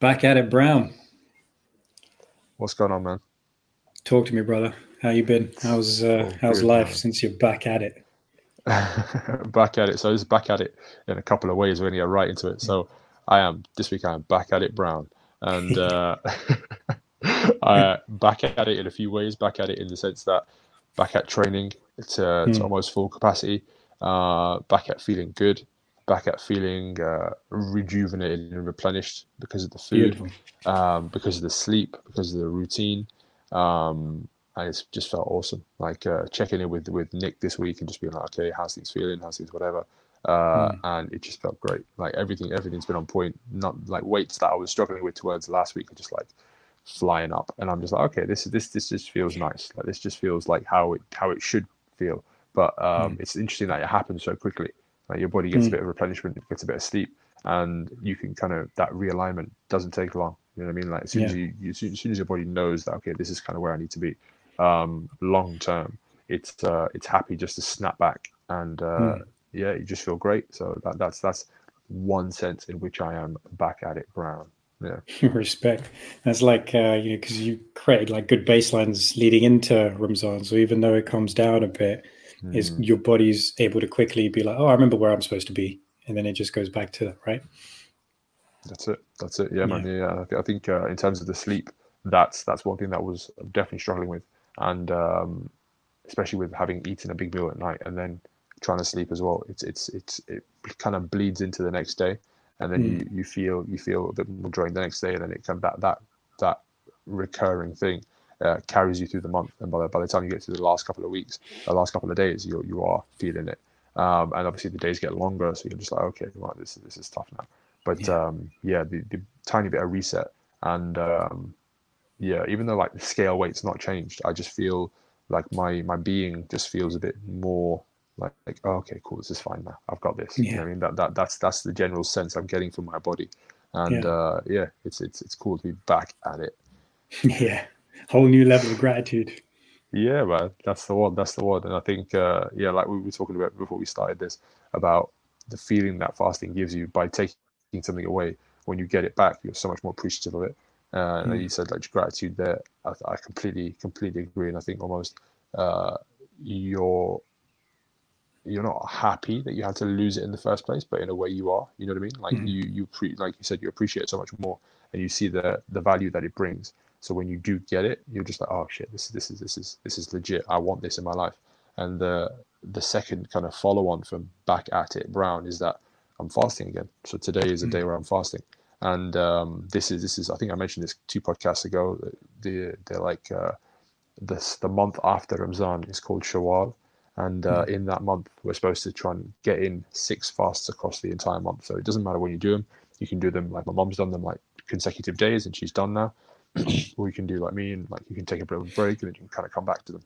Back at it, Brown. What's going on, man? Talk to me, brother. How you been? How's uh, oh, how's good, life man. since you're back at it? back at it. So it's back at it in a couple of ways. We're going to get right into it. So I am this week. I am back at it, Brown, and uh, I back at it in a few ways. Back at it in the sense that back at training to, mm. to hmm. almost full capacity. Uh, back at feeling good back at feeling uh, rejuvenated and replenished because of the food, um, because of the sleep, because of the routine. Um, and it's just felt awesome. Like uh, checking in with with Nick this week and just being like, okay, how's things feeling? How's things whatever. Uh, mm. And it just felt great. Like everything, everything's been on point. Not like weights that I was struggling with towards last week are just like flying up. And I'm just like, okay, this this this just feels nice. Like this just feels like how it how it should feel. But um, mm. it's interesting that it happened so quickly. Like your body gets mm. a bit of replenishment, gets a bit of sleep, and you can kind of that realignment doesn't take long. You know what I mean? Like as soon yeah. as you, you, as soon as your body knows that okay, this is kind of where I need to be, um, long term, it's uh, it's happy just to snap back and uh, mm. yeah, you just feel great. So that, that's that's one sense in which I am back at it, Brown. Yeah, respect. That's like uh, you know because you created like good baselines leading into Ramzan. So even though it comes down a bit, mm. is your body's able to quickly be like, oh, I remember where I'm supposed to be, and then it just goes back to right. That's it. That's it. Yeah, yeah. man. Yeah, I think uh, in terms of the sleep, that's that's one thing that was definitely struggling with, and um, especially with having eaten a big meal at night and then trying to sleep as well. It's it's it's it kind of bleeds into the next day, and then mm. you, you feel you feel a bit more drained the next day, and then it kind of that that that recurring thing uh, carries you through the month. And by the, by the time you get to the last couple of weeks, the last couple of days, you you are feeling it. Um, and obviously the days get longer, so you're just like, okay, right, this this is tough now. But yeah, um, yeah the, the tiny bit of reset, and um, yeah, even though like the scale weight's not changed, I just feel like my my being just feels a bit more like, like oh, okay, cool, this is fine now. I've got this. Yeah. You know I mean that, that that's that's the general sense I'm getting from my body, and yeah. Uh, yeah, it's it's it's cool to be back at it. yeah, whole new level of gratitude. Yeah, man, that's the one. That's the one. And I think, uh, yeah, like we were talking about before we started this, about the feeling that fasting gives you by taking something away. When you get it back, you're so much more appreciative of it. Uh, mm. And you said like gratitude there. I, I, completely, completely agree. And I think almost uh, you're you're not happy that you had to lose it in the first place, but in a way you are. You know what I mean? Like mm. you, you pre, like you said, you appreciate it so much more, and you see the the value that it brings. So when you do get it, you're just like, oh shit, this this is this is this is legit. I want this in my life. And the the second kind of follow on from back at it, Brown, is that I'm fasting again. So today is a day mm. where I'm fasting, and um, this is this is I think I mentioned this two podcasts ago. The they're like uh, this the month after Ramzan is called Shawwal, and uh, mm. in that month we're supposed to try and get in six fasts across the entire month. So it doesn't matter when you do them. You can do them like my mom's done them like consecutive days, and she's done now. or you can do like me and like you can take a bit of a break and then you can kind of come back to them.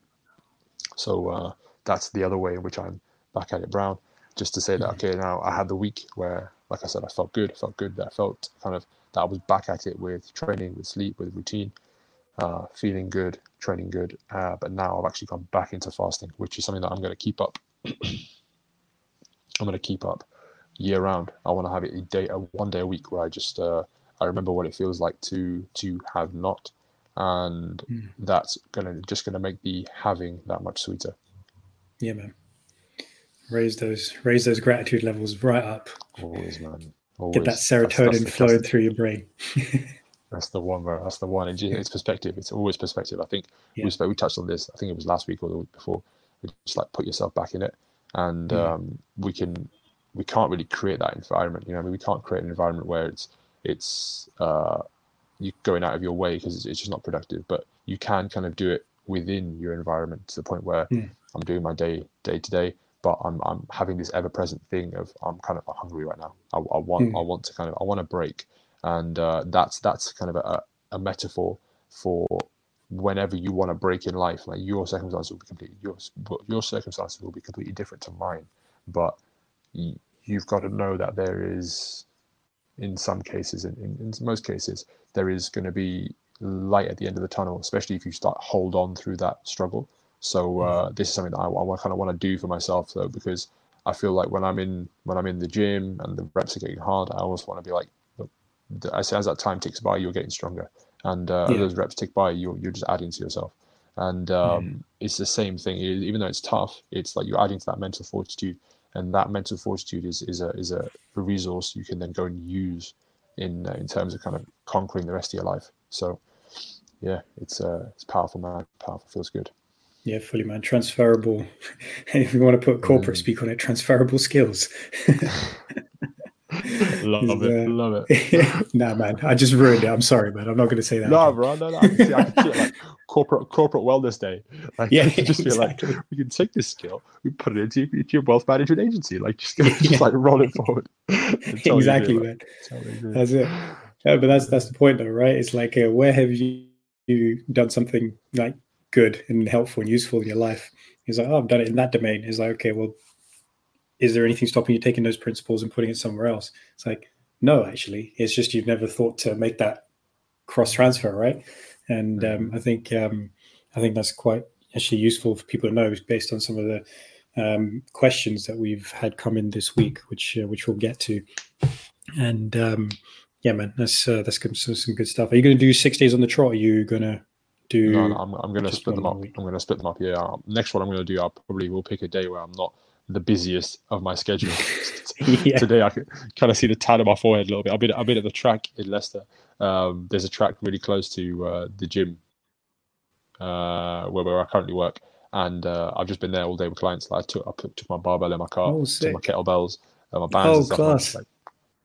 So uh, that's the other way in which I'm back at it, Brown. Just to say that mm-hmm. okay, now I had the week where, like I said, I felt good. I felt good. That I felt kind of that I was back at it with training, with sleep, with routine, uh, feeling good, training good. Uh, but now I've actually gone back into fasting, which is something that I'm going to keep up. I'm going to keep up year round. I want to have it a day, a one day a week where I just uh, I remember what it feels like to to have not, and mm. that's gonna just gonna make the having that much sweeter. Yeah, man. Raise those raise those gratitude levels right up. Always, man. Always. Get that serotonin that's, that's flowing through your brain. that's the one, bro. That's the one. It's perspective. It's always perspective. I think yeah. we we touched on this. I think it was last week or the week before. Just like put yourself back in it, and mm. um, we can we can't really create that environment. You know, I mean, we can't create an environment where it's it's uh, you going out of your way because it's, it's, just not productive. But you can kind of do it within your environment to the point where mm. I'm doing my day day to day, but I'm I'm having this ever present thing of I'm kind of hungry right now. I, I want mm. I want to kind of I want to break, and uh, that's that's kind of a, a metaphor for whenever you want to break in life. Like your circumstances will be completely yours, your circumstances will be completely different to mine, but you've got to know that there is in some cases, in, in, in most cases, there is going to be light at the end of the tunnel, especially if you start hold on through that struggle. So uh, mm. this is something that I, I kind of want to do for myself though, because I feel like when I'm in when I'm in the gym and the reps are getting hard, I almost want to be like, as, as that time ticks by, you're getting stronger, and uh, yeah. as those reps tick by, you're you're just adding to yourself. And um, mm. it's the same thing. Even though it's tough, it's like you're adding to that mental fortitude, and that mental fortitude is is a is a, a resource you can then go and use in uh, in terms of kind of conquering the rest of your life. So, yeah, it's uh, it's powerful, man. Powerful, feels good. Yeah, fully, man. Transferable. if you want to put corporate mm. speak on it, transferable skills. love it, uh, love it. nah, man, I just ruined it. I'm sorry, man. I'm not going to say that. No, again. bro, no, no. I can see, I can see it like corporate corporate wellness day. Like, yeah, just exactly. feel like we can take this skill, we put it into, into your wealth management agency, like just, just yeah. like roll it forward. exactly, man. That's it. Yeah, but that's that's the point, though, right? It's like, uh, where have you, you done something like good and helpful and useful in your life? He's like, oh, I've done it in that domain. He's like, okay, well, is there anything stopping you taking those principles and putting it somewhere else? It's like, no, actually, it's just you've never thought to make that cross transfer, right? And um, mm-hmm. I think um, I think that's quite actually useful for people to know based on some of the um, questions that we've had come in this week, which uh, which we'll get to. And um, yeah, man, that's uh, that's some, some good stuff. Are you going to do six days on the trot? Are you going to do? No, no I'm, I'm going to split them up. I'm going to split them up. Yeah. Next one I'm going to do, I probably will pick a day where I'm not the busiest of my schedule. yeah. Today I can kind of see the tan on my forehead a little bit. I've been I've been at the track in Leicester. Um, there's a track really close to uh, the gym uh, where, where I currently work, and uh, I've just been there all day with clients. Like I took I took my barbell in my car, oh, took my kettlebells, uh, my bands, oh, and stuff. Class. Like,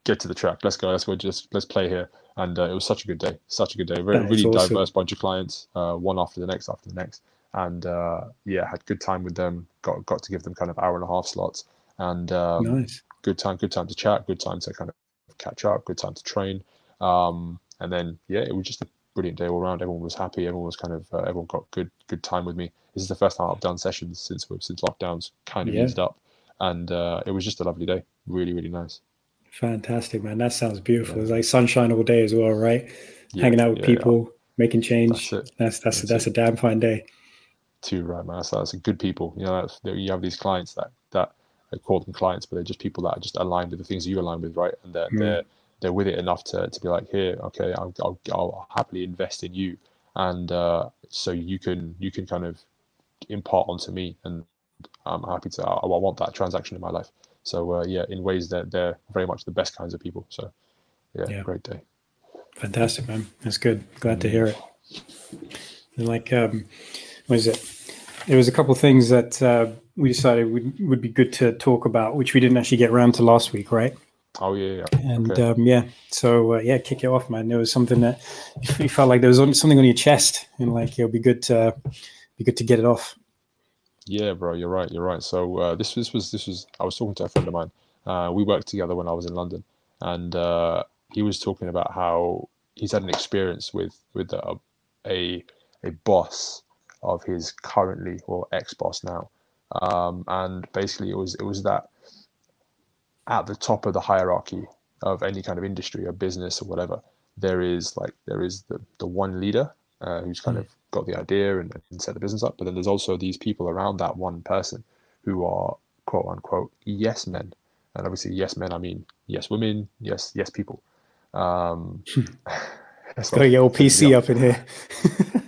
get to the track. Let's go. Let's go. Just let's play here. And uh, it was such a good day. Such a good day. Very, really awesome. diverse bunch of clients. Uh, one after the next after the next and uh, yeah, had good time with them. Got got to give them kind of hour and a half slots, and um, nice. good time, good time to chat, good time to kind of catch up, good time to train, um, and then yeah, it was just a brilliant day all around. Everyone was happy. Everyone was kind of uh, everyone got good good time with me. This is the first time I've done sessions since since lockdowns kind of yeah. eased up, and uh, it was just a lovely day. Really, really nice. Fantastic, man. That sounds beautiful. Yeah. It's like sunshine all day as well, right? Yeah, Hanging out with people, making change. That's that's that's, that's, that's a damn fine day too right man. So that's a good people. You know you have these clients that that I call them clients but they're just people that are just aligned with the things you align with right? And they're mm. they're they're with it enough to, to be like here okay I'll, I'll, I'll happily invest in you. And uh, so you can you can kind of impart onto me and I'm happy to I, I want that transaction in my life. So uh, yeah in ways that they're very much the best kinds of people. So yeah, yeah. great day. Fantastic man. That's good. Glad mm. to hear it. And like um what is it? There was a couple of things that uh, we decided would, would be good to talk about, which we didn't actually get around to last week, right? Oh yeah, yeah. And okay. um, yeah, so uh, yeah, kick it off, man. There was something that you felt like there was something on your chest, and like it'll be good to be good to get it off. Yeah, bro, you're right. You're right. So uh, this was this was this was I was talking to a friend of mine. Uh, we worked together when I was in London, and uh, he was talking about how he's had an experience with with a a, a boss of his currently or ex boss now, um, and basically it was it was that at the top of the hierarchy of any kind of industry or business or whatever, there is like there is the the one leader uh, who's kind mm. of got the idea and, and set the business up, but then there's also these people around that one person who are quote unquote yes men, and obviously yes men I mean yes women, yes yes people. Um, Gotta get old PC up in here.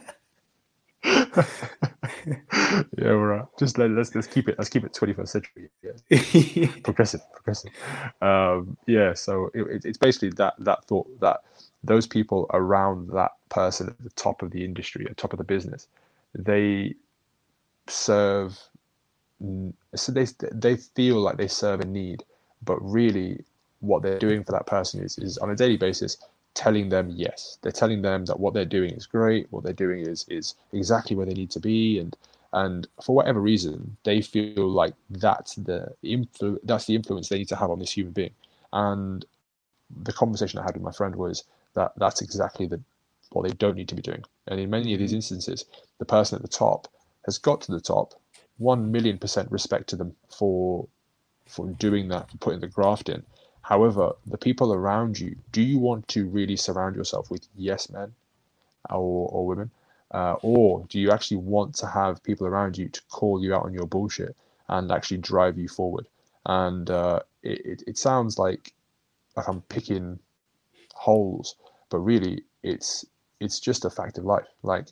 yeah, right. Just let, us let's keep it let's keep it 21st century. Yeah. progressive, progressive. Um, yeah. So it, it's basically that that thought that those people around that person at the top of the industry, at the top of the business, they serve. So they they feel like they serve a need, but really, what they're doing for that person is is on a daily basis telling them yes. They're telling them that what they're doing is great, what they're doing is is exactly where they need to be, and and for whatever reason, they feel like that's the influ- that's the influence they need to have on this human being. And the conversation I had with my friend was that that's exactly the what they don't need to be doing. And in many of these mm-hmm. instances, the person at the top has got to the top, one million percent respect to them for for doing that, for putting the graft in. However, the people around you, do you want to really surround yourself with yes men or, or women? Uh, or do you actually want to have people around you to call you out on your bullshit and actually drive you forward? And uh, it, it, sounds like like I'm picking holes but really it's it's just a fact of life like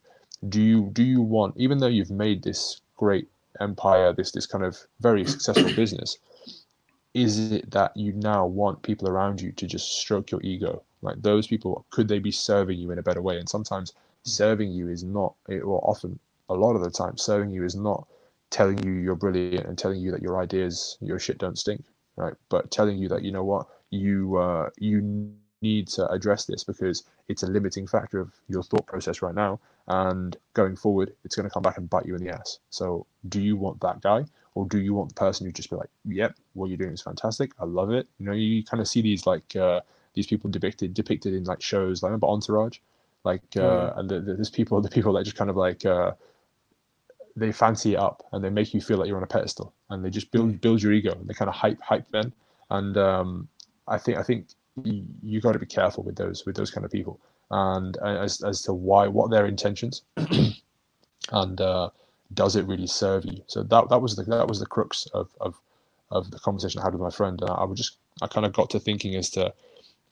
do you do you want even though you've made this great empire this this kind of very successful business is it that you now want people around you to just stroke your ego? Like those people could they be serving you in a better way? And sometimes serving you is not or often a lot of the time serving you is not telling you you're brilliant and telling you that your ideas your shit don't stink right? But telling you that you know what you uh, you need to address this because it's a limiting factor of your thought process right now. And going forward it's going to come back and bite you in the ass. So do you want that guy or do you want the person who just be like yep what you're doing is fantastic. I love it. You know you kind of see these like uh, these people depicted depicted in like shows like remember entourage? Like uh, oh, and the, the, there's people the people that just kind of like uh, they fancy it up and they make you feel like you're on a pedestal and they just build mm. build your ego. And they kind of hype hype men. And um, I think I think you, you got to be careful with those with those kind of people. And uh, as as to why what their intentions and uh, does it really serve you so that that was the that was the crux of of of the conversation I had with my friend and I, I would just I kind of got to thinking as to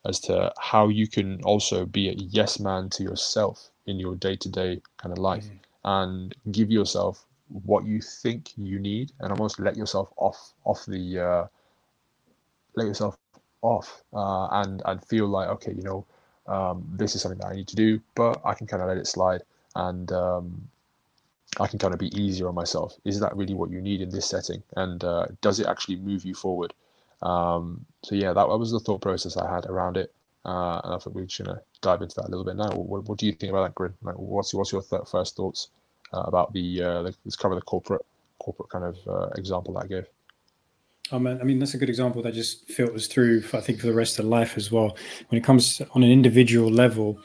as to how you can also be a yes man to yourself in your day to day kind of life mm. and give yourself what you think you need and almost let yourself off off the uh, let yourself off uh, and and feel like okay you know um, this is something that I need to do but I can kind of let it slide and um, I can kind of be easier on myself is that really what you need in this setting and uh, does it actually move you forward um, so yeah, that, was the thought process I had around it, uh, and I think we're to dive into that a little bit now. What, what do you think about that, Grin? Like, what's what's your th- first thoughts uh, about the, uh, the let's cover the corporate corporate kind of uh, example that I gave? Man, I mean that's a good example that just filters through. I think for the rest of life as well. When it comes on an individual level,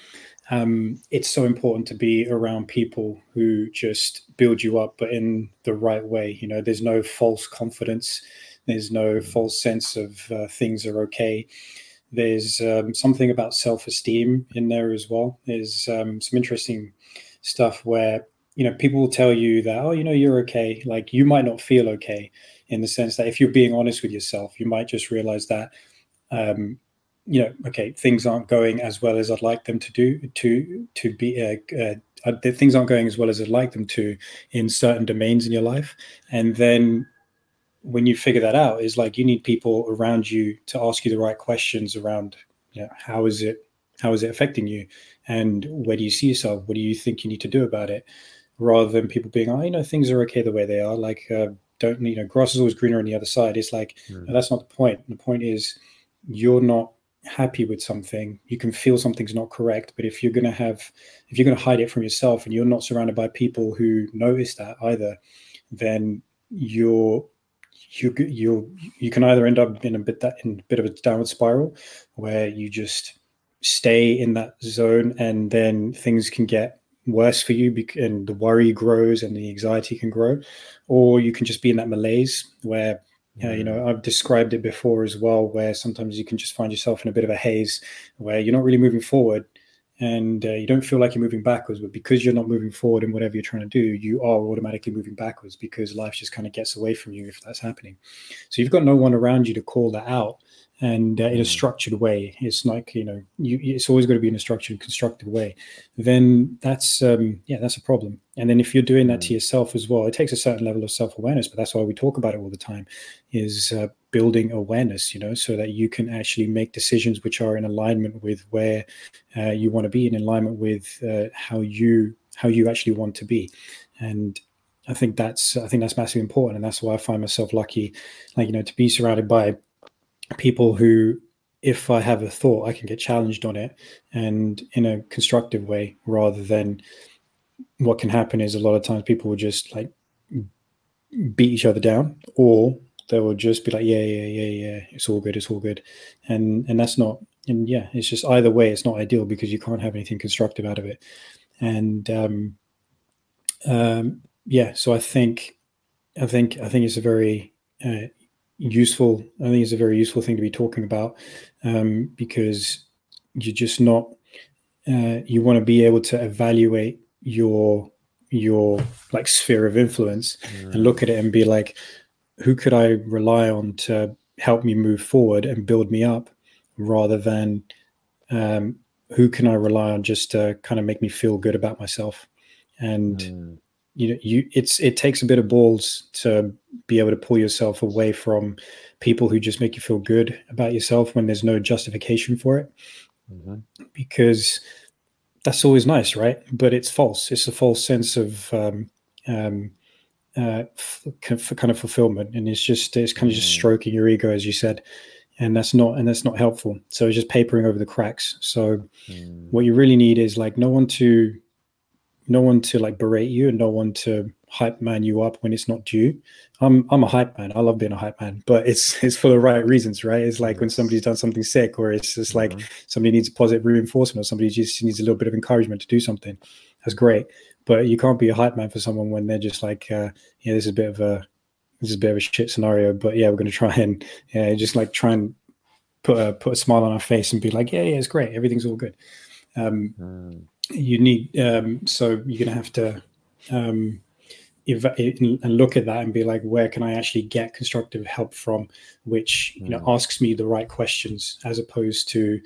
um, it's so important to be around people who just build you up, but in the right way. You know, there's no false confidence there's no false sense of uh, things are okay. There's um, something about self esteem in there as well. There's um, some interesting stuff where you know people will tell you that oh you know you're okay like you might not feel okay in the sense that if you're being honest with yourself you might just realize that um, you know okay things aren't going as well as i'd like them to do to to be uh, uh, uh things aren't going as well as i'd like them to in certain domains in your life. And then when you figure that out is like you need people around you to ask you the right questions around you know, how is it how is it affecting you? And where do you see yourself? What do you think you need to do about it? Rather than people being oh you know things are okay the way they are. Like uh, don't you know grass is always greener on the other side. It's like mm. no, that's not the point. The point is you're not happy with something you can feel something's not correct but if you're going to have if you're going to hide it from yourself and you're not surrounded by people who notice that either then you're you you you can either end up in a bit that in a bit of a downward spiral where you just stay in that zone and then things can get worse for you and the worry grows and the anxiety can grow or you can just be in that malaise where uh, you know i've described it before as well where sometimes you can just find yourself in a bit of a haze where you're not really moving forward and uh, you don't feel like you're moving backwards but because you're not moving forward in whatever you're trying to do you are automatically moving backwards because life just kind of gets away from you if that's happening. So you've got no one around you to call that out and uh, in a structured way. It's like you know you, it's always going to be in a structured constructive way. Then that's um, yeah that's a problem. And then if you're doing that to mm. yourself as well it takes a certain level of self-awareness but that's why we talk about it all the time is uh, building awareness you know so that you can actually make decisions which are in alignment with where uh, you want to be in alignment with uh, how you how you actually want to be. And I think that's I think that's massively important, and that's why I find myself lucky, like you know, to be surrounded by people who if I have a thought, I can get challenged on it and in a constructive way rather than what can happen is a lot of times people will just like beat each other down or they will just be like, yeah, yeah, yeah, yeah, it's all good, it's all good. And and that's not and yeah, it's just either way, it's not ideal because you can't have anything constructive out of it. And um um yeah, so I think I think I think it's a very uh, useful. I think it's a very useful thing to be talking about um, because you're just not. Uh, you want to be able to evaluate your your like sphere of influence mm. and look at it and be like, who could I rely on to help me move forward and build me up, rather than um, who can I rely on just to kind of make me feel good about myself? And mm. You know, you it's it takes a bit of balls to be able to pull yourself away from people who just make you feel good about yourself when there's no justification for it, mm-hmm. because that's always nice, right? But it's false. It's a false sense of um, um, uh, f- kind of fulfillment, and it's just it's kind of just mm. stroking your ego, as you said and that's not and that's not helpful so it's just papering over the cracks so mm. what you really need is like no one to no one to like berate you and no one to hype man you up when it's not due i'm i'm a hype man i love being a hype man but it's it's for the right reasons right it's like yes. when somebody's done something sick or it's just mm-hmm. like somebody needs positive reinforcement or somebody just needs a little bit of encouragement to do something that's great but you can't be a hype man for someone when they're just like uh yeah this is a bit of a this is a bit of a shit scenario, but yeah, we're going to try and yeah, just like try and put a put a smile on our face and be like, yeah, yeah, it's great, everything's all good. Um, mm. You need um, so you're going to have to um, ev- and look at that and be like, where can I actually get constructive help from, which you know hmm. asks me the right questions as opposed to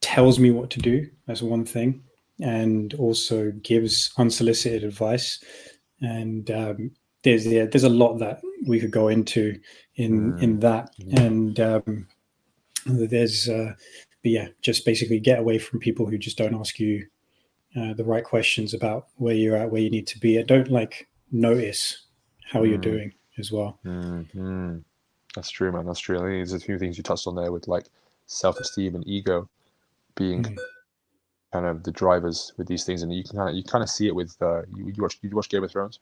tells me what to do. That's one thing, and also gives unsolicited advice and um, there's yeah, there's a lot that we could go into in mm. in that, and um, there's uh, but yeah, just basically get away from people who just don't ask you uh, the right questions about where you're at, where you need to be, and don't like notice how mm. you're doing as well. Mm-hmm. That's true, man. That's true. I think there's a few things you touched on there with like self-esteem and ego being mm. kind of the drivers with these things, and you can kind of you kind of see it with uh, you, you watch you watch Game of Thrones.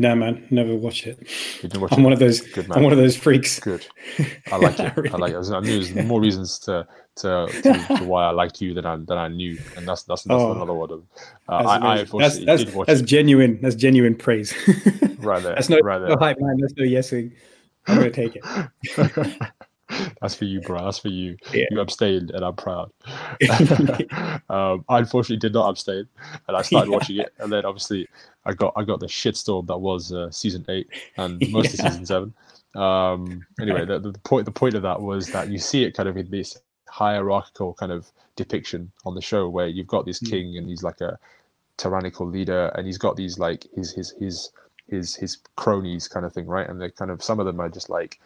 No, man, never watch it. You didn't watch I'm it? one of those. Good, man. I'm one of those freaks. Good. I like it. really I like it. I knew there's more reasons to to, to, to why I liked you than I than I knew, and that's that's, that's oh, another one of. Uh, I, I that's that's, that's genuine. That's genuine praise. right there. That's no, right there. no hype, man. That's no yesing. I'm gonna take it. That's for you, bro. That's for you. Yeah. You abstained, and I'm proud. um, I unfortunately did not abstain, and I started yeah. watching it, and then obviously I got I got the shitstorm that was uh, season eight and most yeah. of season seven. Um, anyway, the, the point the point of that was that you see it kind of in this hierarchical kind of depiction on the show where you've got this mm. king and he's like a tyrannical leader, and he's got these like his his his his his cronies kind of thing, right? And they're kind of some of them are just like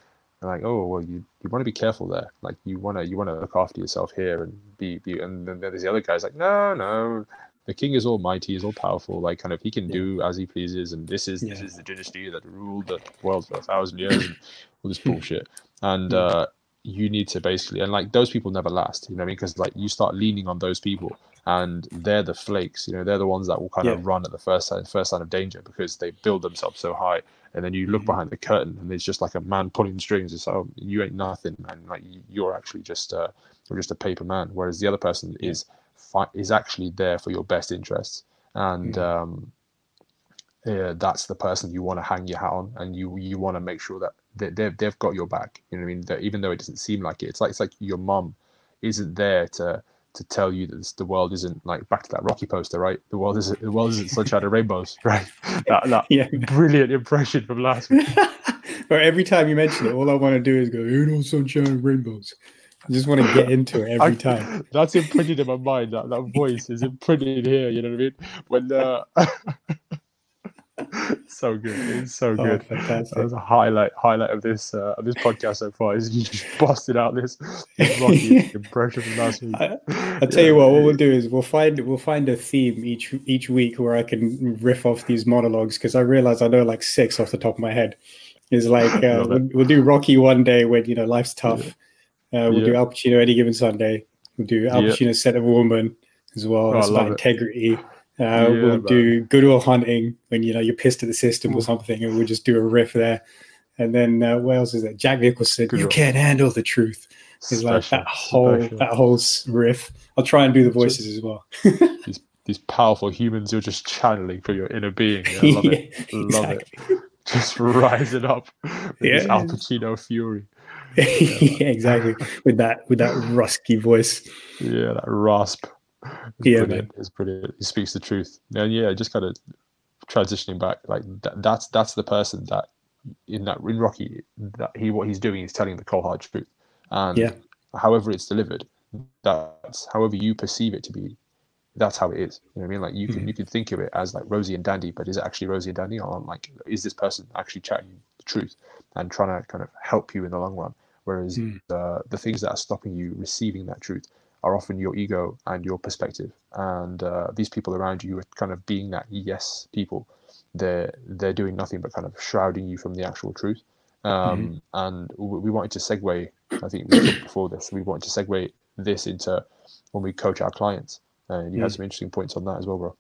like, oh well, you, you want to be careful there. Like you want to you want to look after yourself here and be, be and then there's the other guys like, no, no, the king is almighty, is all powerful. Like kind of he can yeah. do as he pleases, and this is yeah. this is the dynasty that ruled the world for a thousand years, and all this bullshit. And uh, you need to basically and like those people never last. You know what I mean? Because like you start leaning on those people, and they're the flakes. You know, they're the ones that will kind yeah. of run at the first sign, first sign of danger because they build themselves so high and then you look mm-hmm. behind the curtain and there's just like a man pulling strings. It's oh, you ain't nothing, and like you're actually just uh, you're just a paper man. Whereas the other person yeah. is fi- is actually there for your best interests, and mm-hmm. um, yeah, that's the person you want to hang your hat on, and you you want to make sure that they, they've they've got your back. You know what I mean? That even though it doesn't seem like it, it's like it's like your mom isn't there to to tell you that this, the world isn't like back to that Rocky poster, right? The world isn't the world isn't sunshine and rainbows, right? That, that yeah. brilliant impression from last week. but every time you mention it, all I want to do is go, "Ain't no sunshine and rainbows." I just want to get into it every I, time. That's imprinted in my mind. That that voice is imprinted here. You know what I mean? When uh, so good. It's so oh, good. Fantastic. That was a highlight highlight of this uh, of this podcast so far. Is you just busted out this, this rocky impression from last week. I, will tell you what. What we'll do is we'll find we'll find a theme each each week where I can riff off these monologues because I realize I know like six off the top of my head. Is like uh, we'll, we'll, do Rocky one day when you know life's tough. Uh, we'll yeah. do Al Pacino any given Sunday. We'll do Al Pacino yeah. Scent of a Woman as well. Oh, it's about integrity. Uh, yeah, we'll do Good Will Hunting when you know you're pissed at the system or something, and we'll just do a riff there. And then uh, what else is that? Jack Nicholson, Good you can't handle the truth. It's like that whole special. that whole riff. I'll try and do the voices as well. these, these powerful humans you're just channeling for your inner being. Yeah, I love yeah, it. Love exactly. it. Just rising up with yeah. this Al Pacino fury. yeah, exactly. With that with that rusky voice. Yeah, that rasp. It's yeah, brilliant. It's brilliant. He speaks the truth. And yeah, just kind of transitioning back, like that, that's that's the person that in that in Rocky that he what he's doing is telling the cold hard truth, and yeah. however it's delivered, that's however you perceive it to be that's how it is. You know what I mean? Like you can mm-hmm. you can think of it as like Rosie and dandy, but is it actually Rosie and dandy, or like is this person actually chatting the truth and trying to kind of help you in the long run? Whereas mm. the the things that are stopping you receiving that truth are often your ego and your perspective, and uh, these people around you are kind of being that yes people. They're they're doing nothing but kind of shrouding you from the actual truth. Um, mm. And we wanted to segue. I think before this, we wanted to segue this into when we coach our clients and you mm. had some interesting points on that as well, bro.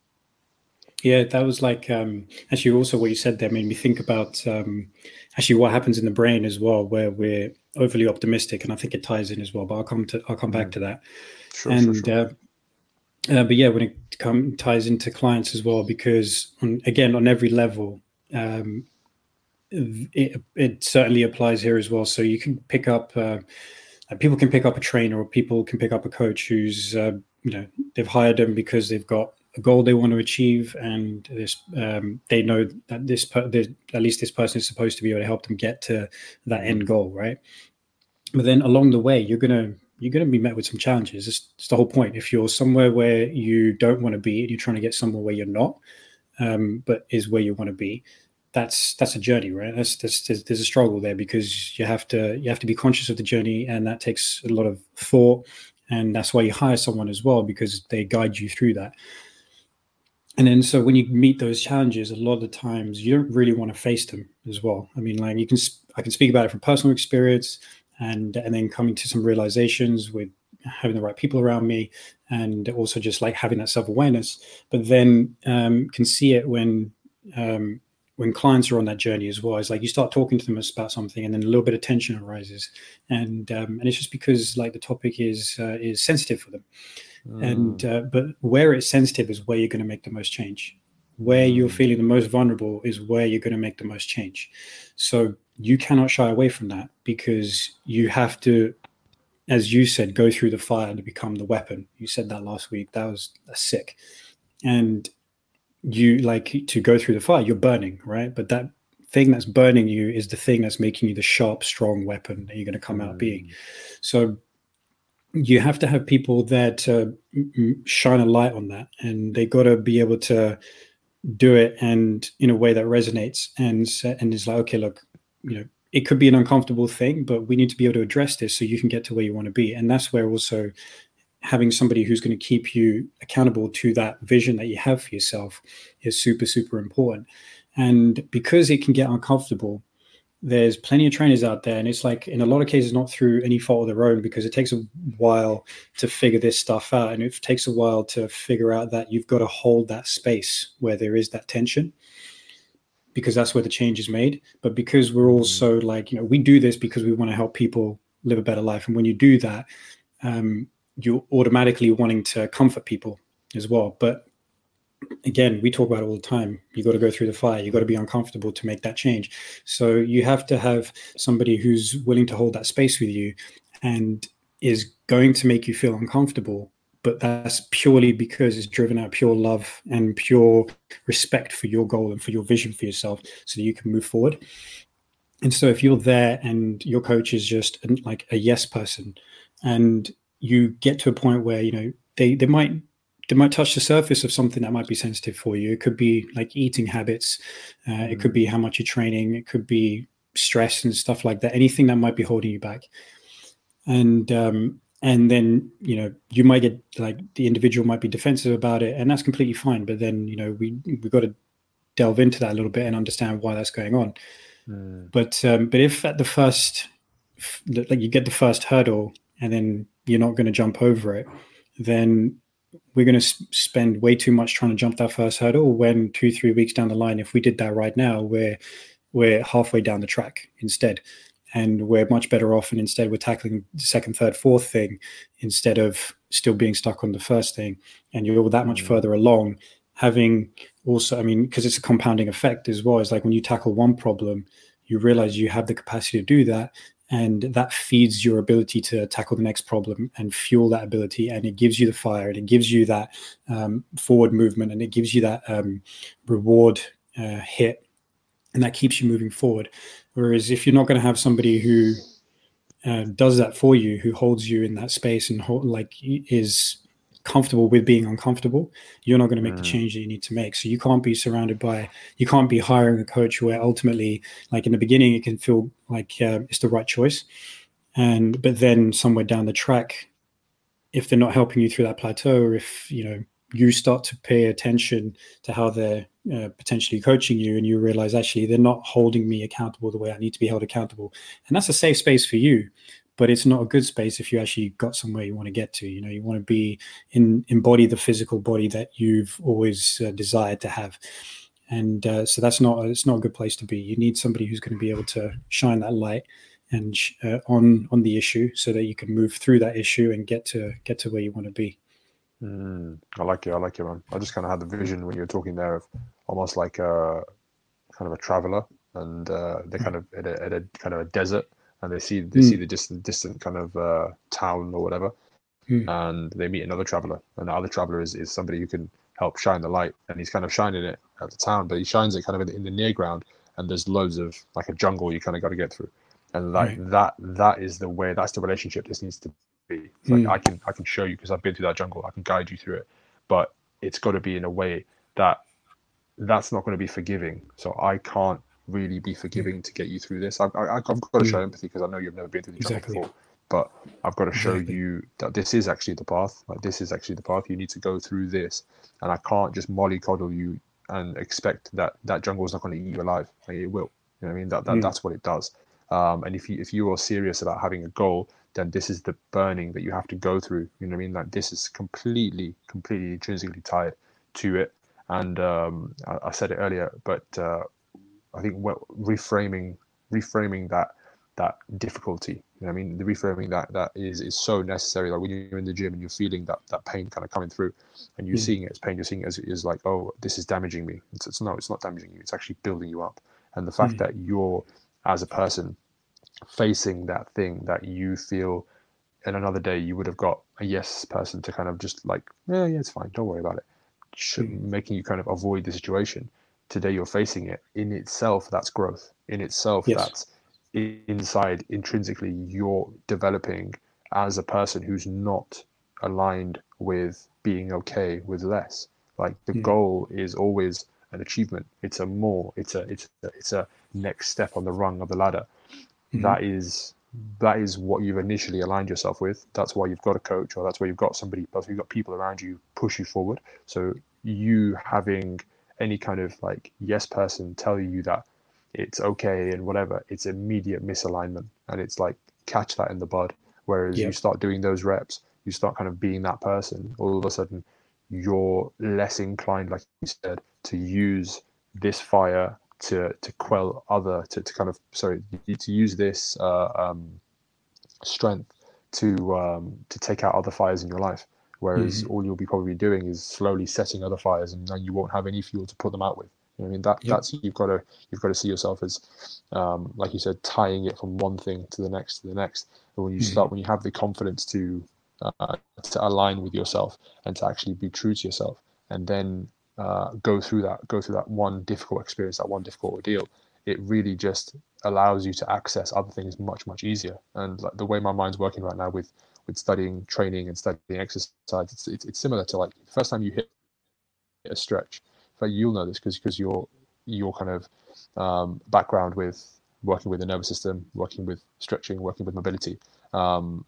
Yeah, that was like um, actually also what you said there made me think about um, actually what happens in the brain as well, where we're overly optimistic, and I think it ties in as well. But I'll come to I'll come back mm. to that. Sure, and sure, sure. Uh, uh, but yeah, when it come ties into clients as well, because on, again on every level, um, it, it certainly applies here as well. So you can pick up. Uh, people can pick up a trainer or people can pick up a coach who's uh, you know they've hired them because they've got a goal they want to achieve and this um, they know that this, per, this at least this person is supposed to be able to help them get to that end goal right? But then along the way you're gonna you're gonna be met with some challenges. It's, it's the whole point. If you're somewhere where you don't want to be and you're trying to get somewhere where you're not um, but is where you want to be that's that's a journey right? That's, that's there's, there's a struggle there because you have to you have to be conscious of the journey and that takes a lot of thought and that's why you hire someone as well because they guide you through that and then so when you meet those challenges a lot of the times you don't really want to face them as well. I mean like you can i can speak about it from personal experience and and then coming to some realizations with having the right people around me and also just like having that self-awareness. But then um, can see it when um, when clients are on that journey as well, it's like you start talking to them about something, and then a little bit of tension arises, and um, and it's just because like the topic is uh, is sensitive for them, mm. and uh, but where it's sensitive is where you're going to make the most change. Where mm. you're feeling the most vulnerable is where you're going to make the most change. So you cannot shy away from that because you have to, as you said, go through the fire to become the weapon. You said that last week. That was sick, and you like to go through the fire you're burning right but that thing that's burning you is the thing that's making you the sharp strong weapon that you're going to come mm. out being mm. so you have to have people there to shine a light on that and they got to be able to do it and in a way that resonates and and is like okay look you know it could be an uncomfortable thing but we need to be able to address this so you can get to where you want to be. And that's where also having somebody who's going to keep you accountable to that vision that you have for yourself is super super important. And because it can get uncomfortable there's plenty of trainers out there and it's like in a lot of cases not through any fault of their own because it takes a while to figure this stuff out and it takes a while to figure out that you've got to hold that space where there is that tension because that's where the change is made but because we're also like you know we do this because we want to help people live a better life and when you do that um, you're automatically wanting to comfort people as well. But again, we talk about it all the time. You got to go through the fire. You got to be uncomfortable to make that change. So you have to have somebody who's willing to hold that space with you and is going to make you feel uncomfortable. But that's purely because it's driven out pure love and pure respect for your goal and for your vision for yourself so that you can move forward. And so if you're there and your coach is just like a yes person and you get to a point where you know they they might they might touch the surface of something that might be sensitive for you. It could be like eating habits. Uh, mm. It could be how much you're training. It could be stress and stuff like that. Anything that might be holding you back. And um, and then you know you might get like the individual might be defensive about it, and that's completely fine. But then you know we we got to delve into that a little bit and understand why that's going on. Mm. But um, but if at the first like you get the first hurdle and then you're not going to jump over it, then we're going to spend way too much trying to jump that first hurdle. When two, three weeks down the line, if we did that right now, we're we're halfway down the track instead, and we're much better off. And instead, we're tackling the second, third, fourth thing instead of still being stuck on the first thing. And you're that much mm. further along. Having also, I mean, because it's a compounding effect as well. It's like when you tackle one problem, you realize you have the capacity to do that and that feeds your ability to tackle the next problem and fuel that ability and it gives you the fire and it gives you that um, forward movement and it gives you that um, reward uh, hit and that keeps you moving forward. Whereas if you're not going to have somebody who uh, does that for you, who holds you in that space and like is comfortable with being uncomfortable, you're not going to make mm. the change that you need to make. So you can't be surrounded by, you can't be hiring a coach where ultimately, like in the beginning, it can feel like uh, it's the right choice, and but then somewhere down the track, if they're not helping you through that plateau, or if you know you start to pay attention to how they're uh, potentially coaching you and you realize actually they're not holding me accountable the way I need to be held accountable. And that's a safe space for you, but it's not a good space if you actually got somewhere you want to get to. You know, you want to be in embody the physical body that you've always uh, desired to have. And uh, so that's not it's not a good place to be. You need somebody who's going to be able to shine that light and uh, on on the issue so that you can move through that issue and get to get to where you want to be. Mm, I like it. I like it, man. I just kind of had the vision when you were talking there of almost like a kind of a traveler, and uh, they're kind of at a, at a, kind of a desert, and they see they mm. see the distant distant kind of uh, town or whatever, mm. and they meet another traveler, and the other traveler is, is somebody who can help shine the light, and he's kind of shining it at the town, but he shines it kind of in the, in the near ground, and there's loads of like a jungle you kind of got to get through, and like right. that that is the way that's the relationship this needs to be. like mm. I can I can show you because I've been through that jungle. I can guide you through it, but it's got to be in a way that that's not going to be forgiving. So I can't really be forgiving mm. to get you through this. I, I, I've got to show empathy because I know you've never been through the exactly. jungle before. But I've got to show exactly. you that this is actually the path. Like this is actually the path. You need to go through this, and I can't just mollycoddle you and expect that that jungle is not going to eat you alive. Like it will. You know what I mean? That, that mm. that's what it does. Um, and if you if you are serious about having a goal, then this is the burning that you have to go through. You know what I mean? Like this is completely, completely intrinsically tied to it. And um, I, I, said it earlier, but uh, I think reframing, reframing that that difficulty. You know I mean? The reframing that that is is so necessary. Like when you're in the gym and you're feeling that that pain kind of coming through, and you're mm. seeing it as pain, you're seeing it as is like, oh, this is damaging me. It's, it's no, it's not damaging you. It's actually building you up. And the fact mm. that you're as a person facing that thing that you feel in another day you would have got a yes person to kind of just like yeah yeah it's fine don't worry about it Should, mm. making you kind of avoid the situation today you're facing it in itself that's growth in itself yes. that's inside intrinsically you're developing as a person who's not aligned with being okay with less like the mm. goal is always an achievement it's a more it's a it's a, it's a next step on the rung of the ladder mm-hmm. that is that is what you've initially aligned yourself with. That's why you've got a coach, or that's why you've got somebody. That's why you've got people around you push you forward. So you having any kind of like yes person tell you that it's okay and whatever, it's immediate misalignment, and it's like catch that in the bud. Whereas yep. you start doing those reps, you start kind of being that person. All of a sudden, you're less inclined, like you said, to use this fire to to quell other to, to kind of sorry to use this uh, um, strength to um, to take out other fires in your life. Whereas mm-hmm. all you'll be probably doing is slowly setting other fires, and then you won't have any fuel to put them out with. You know I mean, that yep. that's you've got to you've got to see yourself as, um, like you said, tying it from one thing to the next to the next. And when you mm-hmm. start, when you have the confidence to uh, to align with yourself and to actually be true to yourself, and then uh, go through that, go through that one difficult experience, that one difficult ordeal, it really just allows you to access other things much much easier. And like the way my mind's working right now with with studying training and studying exercise, it's it's, it's similar to like the first time you hit a stretch. But you'll know this because because your your kind of um, background with working with the nervous system, working with stretching, working with mobility, um,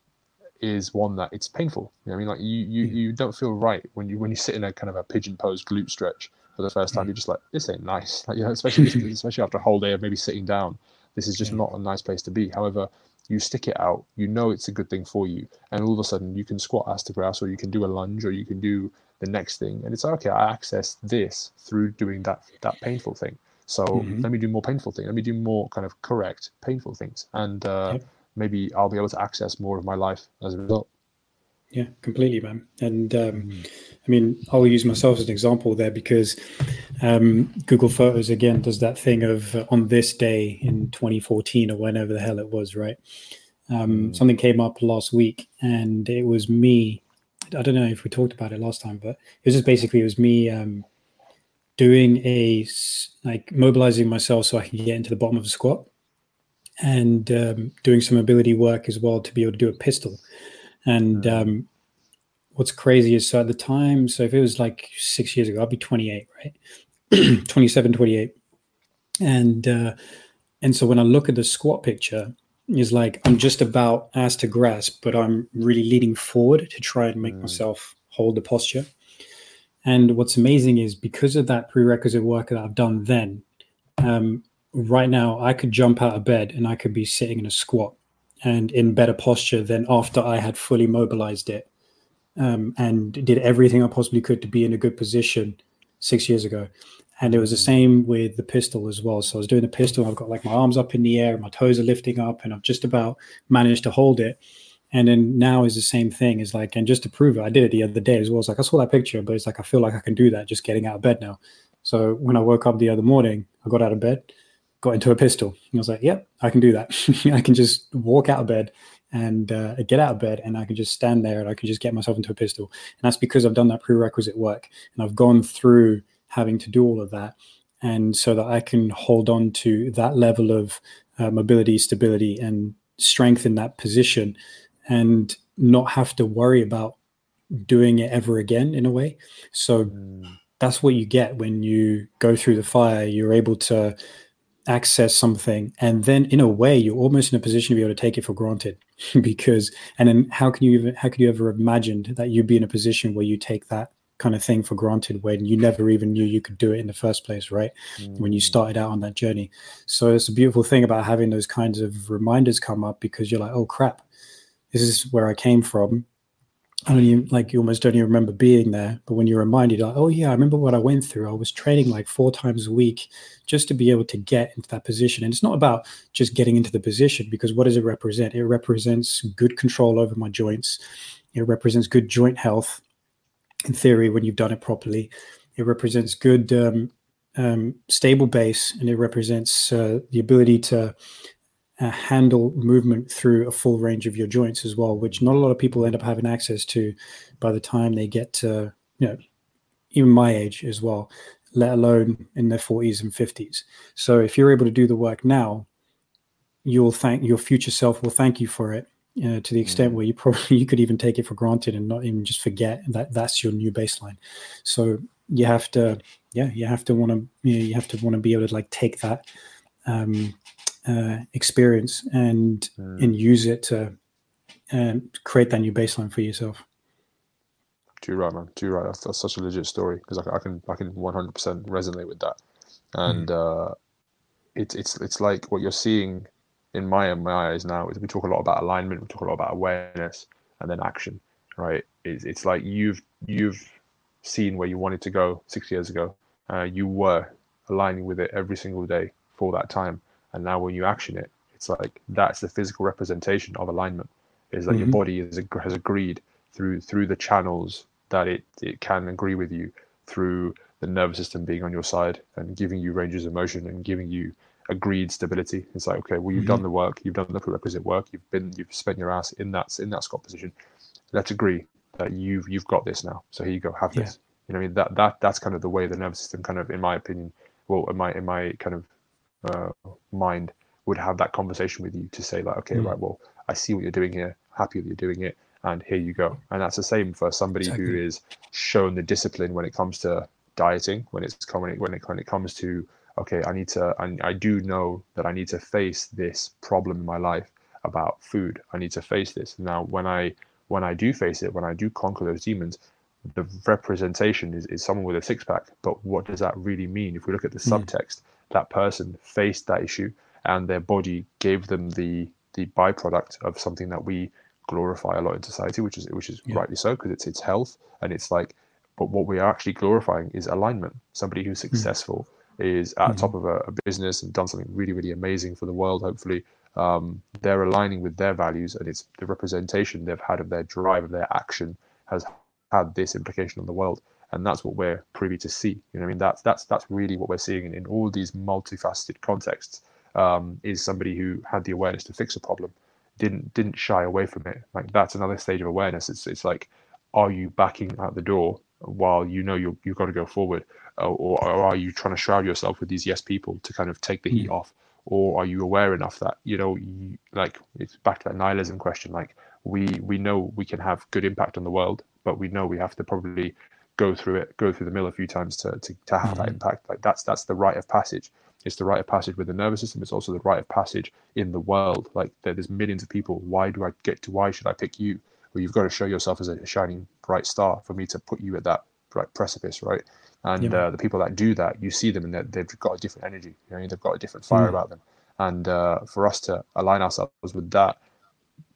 is one that it's painful. You know I mean, like you you, you don't feel right when you when you sit in a kind of a pigeon pose glute stretch for the first time. You're just like, this ain't nice. Like, you know, especially especially after a whole day of maybe sitting down. This is just not a nice place to be. However, you stick it out. You know it's a good thing for you, and all of a sudden you can squat ass to grass, or you can do a lunge, or you can do the next thing, and it's okay. I access this through doing that that painful thing. So mm-hmm. let me do more painful thing. Let me do more kind of correct painful things, and uh, yep maybe I'll be able to access more of my life as a result. Yeah, completely, man. And um, mm. I mean, I'll use myself as an example there because um, Google Photos again does that thing of uh, on this day in 2014 or whenever the hell it was, right? Um, mm. Something came up last week, and it was me. I don't know if we talked about it last time, but it was just basically it was me um, doing a like mobilizing myself so I can get into the bottom of a squat and um, doing some ability work as well to be able to do a pistol. And mm. um, what's crazy is so at the time, so if it was like six years ago, I'd be 28, right? 27, 28. And uh, and so when I look at the squat picture, is like I'm just about as to grasp, but I'm really leaning forward to try and make mm. myself hold the posture. And what's amazing is because of that prerequisite work that I've done then, um, right now I could jump out of bed and I could be sitting in a squat and in better posture than after I had fully mobilized it um, and did everything I possibly could to be in a good position six years ago. And it was the same with the pistol as well. So I was doing the pistol, I've got like my arms up in the air, my toes are lifting up, and I've just about managed to hold it. And then now is the same thing. Is like, and just to prove it, I did it the other day as well. It's like I saw that picture, but it's like I feel like I can do that just getting out of bed now. So when I woke up the other morning, I got out of bed, got into a pistol. And I was like, yep, I can do that. I can just walk out of bed and uh, get out of bed and I can just stand there and I can just get myself into a pistol. And that's because I've done that prerequisite work and I've gone through having to do all of that. And so that I can hold on to that level of uh, mobility, stability, and strength in that position and not have to worry about doing it ever again in a way. So mm. that's what you get when you go through the fire. You're able to access something and then in a way you're almost in a position to be able to take it for granted because and then how can you even how could you ever imagined that you'd be in a position where you take that kind of thing for granted when you never even knew you could do it in the first place right mm. when you mm. started out on that journey so it's a beautiful thing about having those kinds of reminders come up because you're like oh crap this is where i came from I don't even like you almost don't even remember being there. But when you're reminded, like, oh yeah, I remember what I went through. I was training like four times a week just to be able to get into that position. And it's not about just getting into the position because what does it represent? It represents good control over my joints. It represents good joint health, in theory, when you've done it properly. It represents good um, um, stable base, and it represents uh, the ability to uh, handle movement through a full range of your joints as well, which not a lot of people end up having access to by the time they get to, you know, even my age as well, let alone in their 40s and 50s. So if you're able to do the work now, you'll thank your future self will thank you for it uh, to the extent mm. where you probably you could even take it for granted and not even just forget that that's your new baseline. So you have to, yeah, you have to want to, you, know, you have to want to be able to like take that um, uh, experience and mm. and use it to um, create that new baseline for yourself. Too right, man. Too right. That's, that's such a legit story because I, I, can I can 100% resonate with that, and mm. uh, it's it's it's like what you're seeing in my in my eyes now is we talk a lot about alignment, we talk a lot about awareness, and then action. Right? It's it's like you've you've seen where you wanted to go six years ago. Uh, you were aligning with it every single day for that time and now when you action it, it's like that's the physical representation of alignment. Is that mm-hmm. your body is, has agreed through through the channels that it it can agree with you through the nervous system being on your side and giving you ranges of motion and giving you agreed stability. It's like, okay, well, you've mm-hmm. done the work, you've done the prerequisite work, you've been, you've spent your ass in that in that squat position. Let's agree that you've you've got this now. So here you go, have this. You know, I mean that that that's kind of the way the nervous system, kind of, in my opinion, well, in my in my kind of uh, mind would have that conversation with you to say like, okay, mm. right, well, I see what you're doing here, happy that you're doing it, and here you go. And that's the same for somebody exactly. who is shown the discipline when it comes to dieting, when it's when when it when it comes to okay, I need to, I, I do know that I need to face this problem in my life about food. I need to face this. Now, when I when I do face it, when I do conquer those demons, the representation is, is someone with a six pack. But what does that really mean? If we look at the mm. subtext, that person faced that issue and their body gave them the the byproduct of something that we glorify a lot in society, which is which is yeah. rightly so because it's it's health and it's like, but what we are actually glorifying is alignment. Somebody who's hmm. successful mm. is at mm. top of a, a, business and done something really really amazing for the world. Hopefully, um, they're aligning with their values and it's the representation they've had of their drive of their action has had this implication on the world and that's what we're privy to see. You know, I mean, that's that's that's really what we're seeing in, in all these multifaceted contexts. Um, is somebody who had the awareness to fix a problem, didn't didn't shy away from it. Like that's another stage of awareness. It's it's like, are you backing out the door while you know you you've got to go forward, or, or are you trying to shroud yourself with these yes people to kind of take the heat mm. off or are you aware enough that you know you, like it's back to that nihilism question like we we know we can have good impact on the world but we know we have to probably go through it go through the mill a few times to to, to have mm-hmm. that impact like that's that's the rite of passage it's the rite of passage with the nervous system it's also the rite of passage in the world like there's millions of people why do i get to why should i pick you well you've got to show yourself as a shining bright star for me to put you at that right precipice right and yeah. uh, the people that do that, you see them and they've got a different energy. You know, they've got a different fire mm. about them. And uh, for us to align ourselves with that,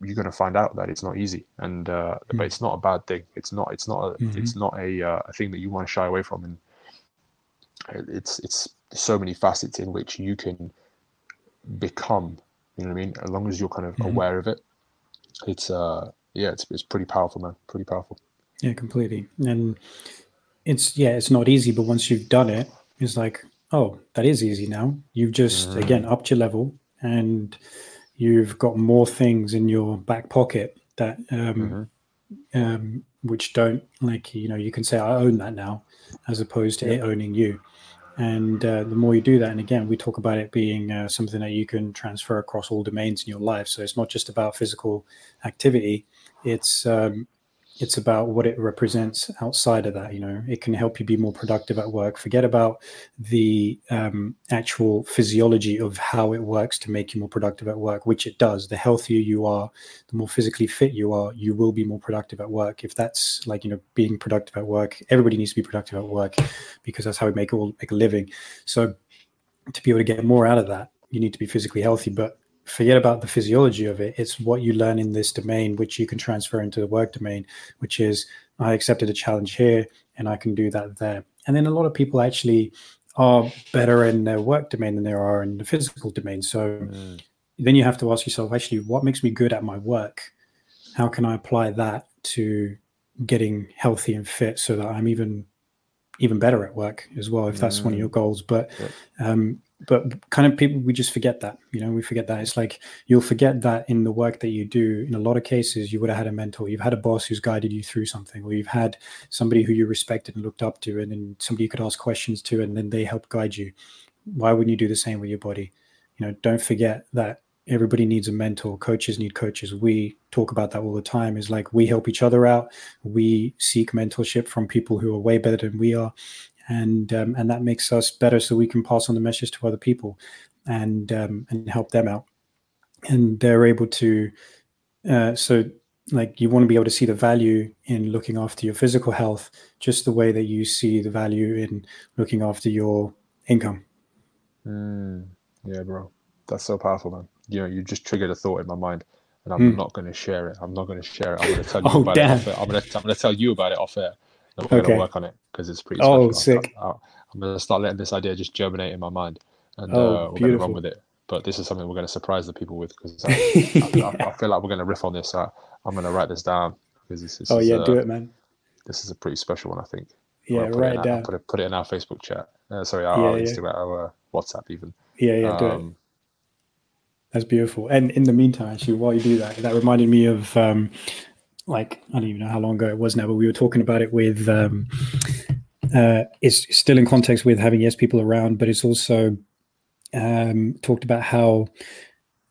you're going to find out that it's not easy. And uh, mm. but it's not a bad thing. It's not. It's not. A, mm-hmm. It's not a, uh, a thing that you want to shy away from. And it's it's so many facets in which you can become. You know what I mean? As long as you're kind of mm-hmm. aware of it, it's uh yeah, it's it's pretty powerful, man. Pretty powerful. Yeah, completely. And it's yeah, it's not easy, but once you've done it, it's like, oh, that is easy now. You've just mm. again upped your level and you've got more things in your back pocket that um, mm-hmm. um, which don't like you know you can say I own that now as opposed to yeah. it owning you. And uh, the more you do that, and again, we talk about it being uh, something that you can transfer across all domains in your life. So it's not just about physical activity; it's um, it's about what it represents outside of that you know? It can help you be more productive at work. Forget about the um, actual physiology of how it works to make you more productive at work which it does. The healthier you are the more physically fit you are you will be more productive at work. If that's like you know being productive at work everybody needs to be productive at work because that's how we make all make a living. So to be able to get more out of that you need to be physically healthy but forget about the physiology of it. It's what you learn in this domain, which you can transfer into the work domain, which is I accepted a challenge here and I can do that there. And then a lot of people actually are better in their work domain than they are in the physical domain. So mm. then you have to ask yourself, actually, what makes me good at my work? How can I apply that to getting healthy and fit so that I'm even even better at work as well, if that's mm. one of mm. your goals. But um, but kind of people we just forget that you know we forget that. It's like you'll forget that in the work that you do in a lot of cases you would have had a mentor. You've had a boss who's guided you through something or you've had somebody who you respected and looked up to and then somebody you could ask questions to and then they help guide you. Why wouldn't you do the same with your body? You know don't forget that everybody needs a mentor. Coaches need coaches. We talk about that all the time. Is like we help each other out. We seek mentorship from people who are way better than we are and um, and that makes us better, so we can pass on the message to other people, and um, and help them out, and they're able to. Uh, so, like, you want to be able to see the value in looking after your physical health, just the way that you see the value in looking after your income. Mm, yeah, bro, that's so powerful, man. You know, you just triggered a thought in my mind and I'm mm. not going to share it. I'm not going to share it. I'm going to tell you oh, about damn. it. I'm going to I'm going to tell you about it off air. I'm okay. going to work on it because it's pretty. Oh, special. sick! i am going to start letting this idea just germinate in my mind, and oh, uh, we're going to run with it. But this is something we're going to surprise the people with because I, yeah. I, I, feel like we're going to riff on this. So I'm going to write this down because this is. Oh yeah, uh, do it, man. This is a pretty special one, I think. Yeah, write it, down. Put it, put it in our Facebook chat. Uh, sorry, our, yeah, our Instagram, our WhatsApp, even. Yeah, yeah, um, do it. Um, That's beautiful. And in the meantime, actually, while you do that, that reminded me of um, like I don't even know how long ago it was now, but we were talking about it with. Um, uh, it's still in context with having yes people around, but it's also um, talked about how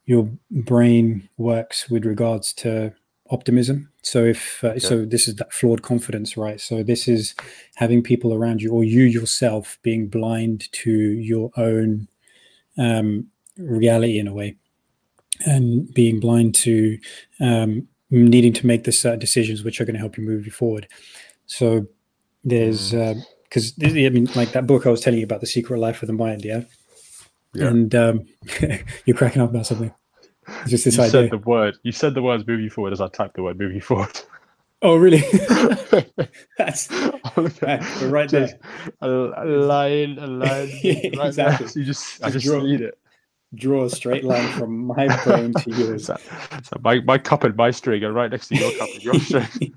your brain works with regards to optimism. So if uh, so, this is that flawed confidence, right? So this is having people around you, or you yourself being blind to your own um, reality in a way, and being blind to um, needing to make the certain decisions which are going to help you move you forward. So there's because mm. uh, I mean, like that book I was telling you about, the secret life of the mind, yeah. yeah. And um, you're cracking up about something. It's just this you idea. said the word. You said the words "moving forward" as I typed the word "moving forward." Oh, really? That's right there. A, a line, a line. right exactly. There. You just, I just draw, read it draw a straight line from my brain to yours. So, so, my, my cup and my string are right next to your cup and your string.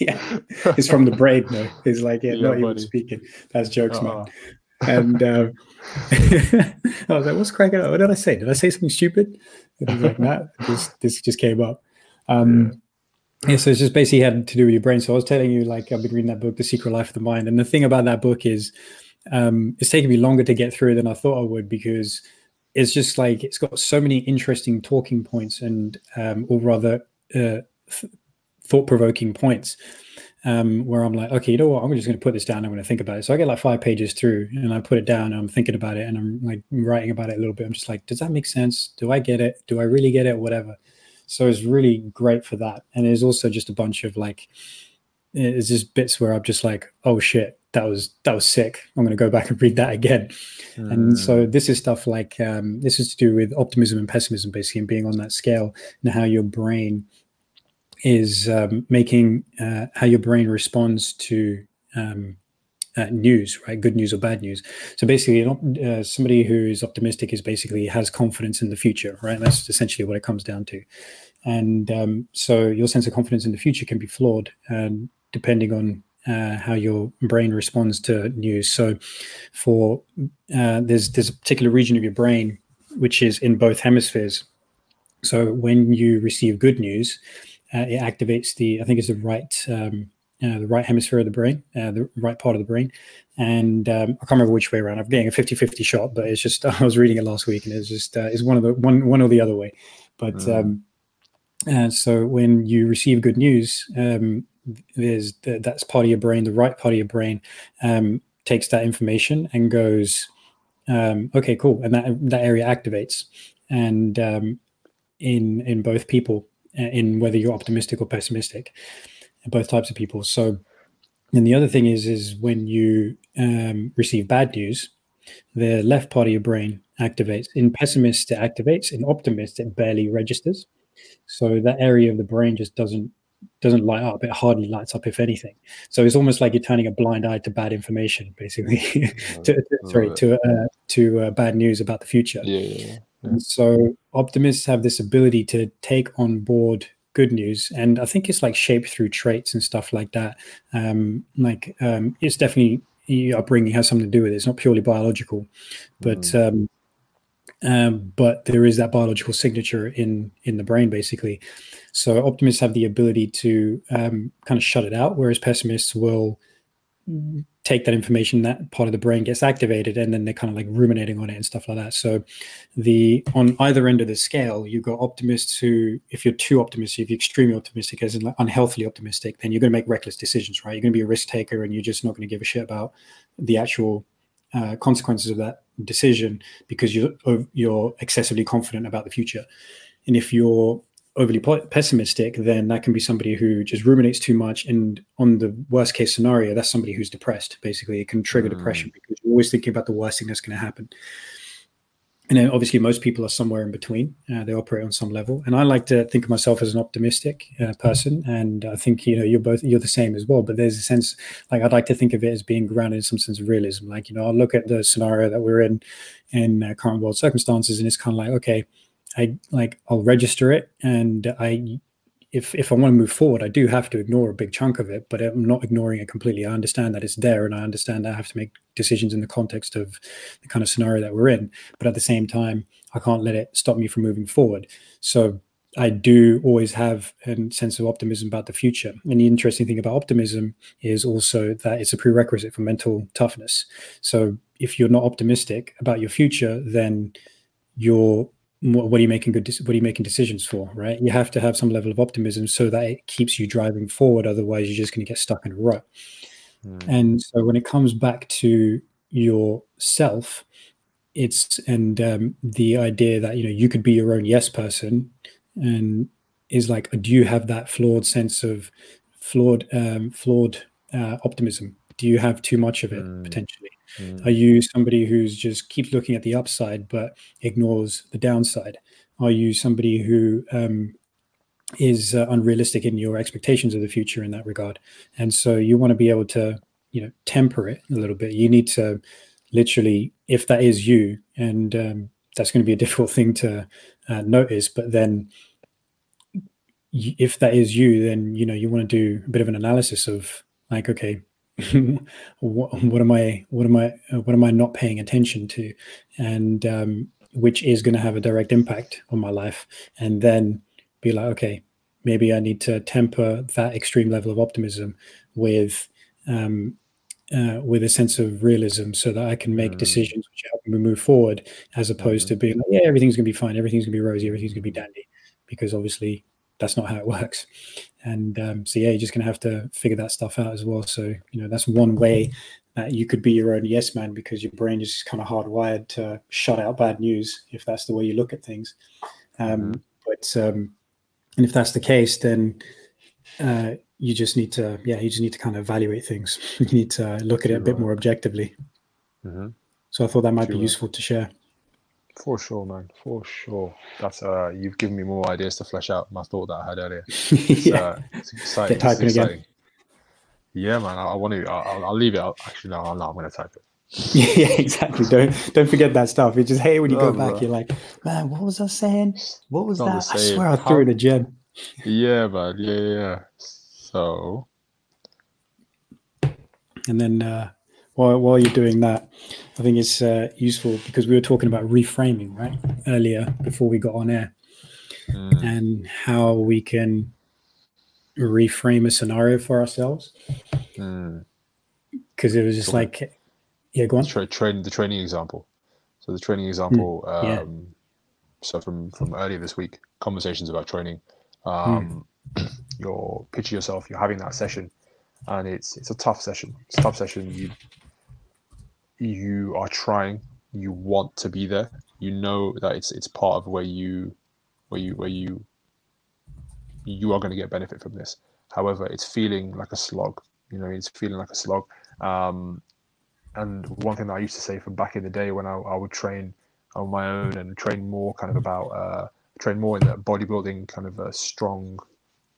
yeah, it's from the brain though. It's like yeah, yeah not buddy. even speaking. That's jokes, uh-huh. man. And uh, I was like, "What's cracking up? What did I say? Did I say something stupid?" And he's like, "Nah, this this just came up." Um, yeah. yeah, so it's just basically had to do with your brain. So I was telling you, like, I've been reading that book, The Secret Life of the Mind, and the thing about that book is um, it's taken me longer to get through than I thought I would because it's just like it's got so many interesting talking points and um, or rather uh, th- thought-provoking points um, where I'm like, okay, you know what? I'm just going to put this down. I'm going to think about it. So I get like five pages through, and I put it down. and I'm thinking about it, and I'm like writing about it a little bit. I'm just like, does that make sense? Do I get it? Do I really get it? Whatever. So it's really great for that. And there's also just a bunch of like, it's just bits where I'm just like, oh shit, that was that was sick. I'm going to go back and read that again. Mm. And so hmm. this is stuff like um, this is to do with optimism and pessimism, basically, and being on that scale and how your brain is um, making uh, how your brain responds to um, uh, news, right? Good news or bad news. So basically, uh, somebody who is optimistic is basically has confidence in the future, right? That's essentially what it comes down to. And um, so your sense of confidence in the future can be flawed, um, depending on uh, how your brain responds to news. So, for uh, there's there's a particular region of your brain which is in both hemispheres. So when you receive good news, uh, it activates the I think it's the right um, uh, the right hemisphere of the brain, uh, the right part of the brain. And um, I can't remember which way around. I'm getting a 50-50 shot, but it's just I was reading it last week, and it's just uh, it's one of the one one or the other way. But mm. um, uh, so when you receive good news, um, there's the, that's part of your brain, the right part of your brain um, takes that information and goes, um, okay, cool, and that that area activates, and um, in in both people in whether you're optimistic or pessimistic, both types of people. So, and the other thing is, is when you um, receive bad news, the left part of your brain activates. In pessimists it activates. In optimists it barely registers. So that area of the brain just doesn't doesn't light up. It hardly lights up, if anything. So it's almost like you're turning a blind eye to bad information, basically. to, to, sorry, to uh, to uh, bad news about the future. Yeah, yeah, yeah. And so optimists have this ability to take on board good news, and I think it's like shaped through traits and stuff like that. Um, like um, it's definitely your upbringing has something to do with it. It's not purely biological, but mm. um, um, but there is that biological signature in in the brain, basically. So optimists have the ability to um, kind of shut it out, whereas pessimists will take that information that part of the brain gets activated and then they're kind of like ruminating on it and stuff like that. So the on either end of the scale you've got optimists who if you're too optimistic if you're extremely optimistic as in like unhealthily optimistic then you're going to make reckless decisions right? You're going to be a risk taker and you're just not going to give a shit about the actual uh, consequences of that decision because you're you're excessively confident about the future and if you're overly pessimistic, then that can be somebody who just ruminates too much. And on the worst case scenario, that's somebody who's depressed. Basically, it can trigger mm. depression because you're always thinking about the worst thing that's going to happen. And then obviously, most people are somewhere in between. Uh, they operate on some level. And I like to think of myself as an optimistic uh, person. And I think you know you're both you're the same as well. But there's a sense like I'd like to think of it as being grounded in some sense of realism. Like you know, I'll look at the scenario that we're in in uh, current world circumstances, and it's kind of like okay I like I'll register it, and I if if I want to move forward, I do have to ignore a big chunk of it, but I'm not ignoring it completely. I understand that it's there, and I understand that I have to make decisions in the context of the kind of scenario that we're in. But at the same time, I can't let it stop me from moving forward. So I do always have a sense of optimism about the future. And the interesting thing about optimism is also that it's a prerequisite for mental toughness. So if you're not optimistic about your future, then you're what, what, are you making good what are you making decisions for right you have to have some level of optimism so that it keeps you driving forward otherwise you're just going to get stuck in a rut mm. and so when it comes back to yourself it's and um, the idea that you know you could be your own yes person and is like do you have that flawed sense of flawed um, flawed uh, optimism do you have too much of it mm. potentially Mm. Are you somebody who's just keeps looking at the upside but ignores the downside? Are you somebody who um, is uh, unrealistic in your expectations of the future in that regard? And so you want to be able to, you know, temper it a little bit. You need to literally, if that is you, and um, that's going to be a difficult thing to uh, notice, but then if that is you, then you know you want to do a bit of an analysis of like, okay, what, what, am I what am I what am I not paying attention to, and um, which is going to have a direct impact on my life, and then be like, okay, maybe I need to temper that extreme level of optimism with um, uh, with a sense of realism so that I can make Mm. decisions which help me move forward, as opposed Mhm. to being like, yeah, everything's gonna be fine, everything's gonna be rosy, everything's gonna be dandy, because obviously that's not how it works. And um, so yeah, you're just gonna have to figure that stuff out as well. So you know, that's one way that you could be your own yes man because your brain is kind of hardwired to shut out bad news if that's the way you look at things. Um, But um, and if that's the case, then uh, you just need to yeah, you just need to kind of evaluate things. you need to look at it a bit more objectively. hmm So I thought that might be useful to share. For sure, man. For sure. That's uh, you've given me more ideas to flesh out my thought that I had earlier. It's, yeah. uh, it's exciting. It's again. Yeah, man. I, I want to. I'll, I'll leave it. I'll, actually, no, no, I'm going to type it. yeah, exactly. Don't don't forget that stuff. You just hey when you go back, bro. you're like, man, what was I saying? What was Not that? I swear I How- threw in a gem. Yeah, man. Yeah. yeah. So, And then uh, while while you're doing that, I think it's uh, useful because we were talking about reframing right earlier before we got on air, mm, and how we can reframe a scenario for ourselves. mm. Because it was just like, yeah, go on. Tra- train the training example. So the training example. Hmm, yeah. Um, So from from earlier this week, conversations about training. Um, Hmm. You're picture yourself. You're having that session, and it's it's a tough session. It's a tough session. You you are trying. You want to be there. You know that it's it's part of where you where you where you you are going to get benefit from this. However, it's feeling like a slog. You know, it's feeling like a slog. Um, and one thing that I used to say from back in the day when I, I would train on my own and train more kind of about uh, train more in the bodybuilding kind of a strong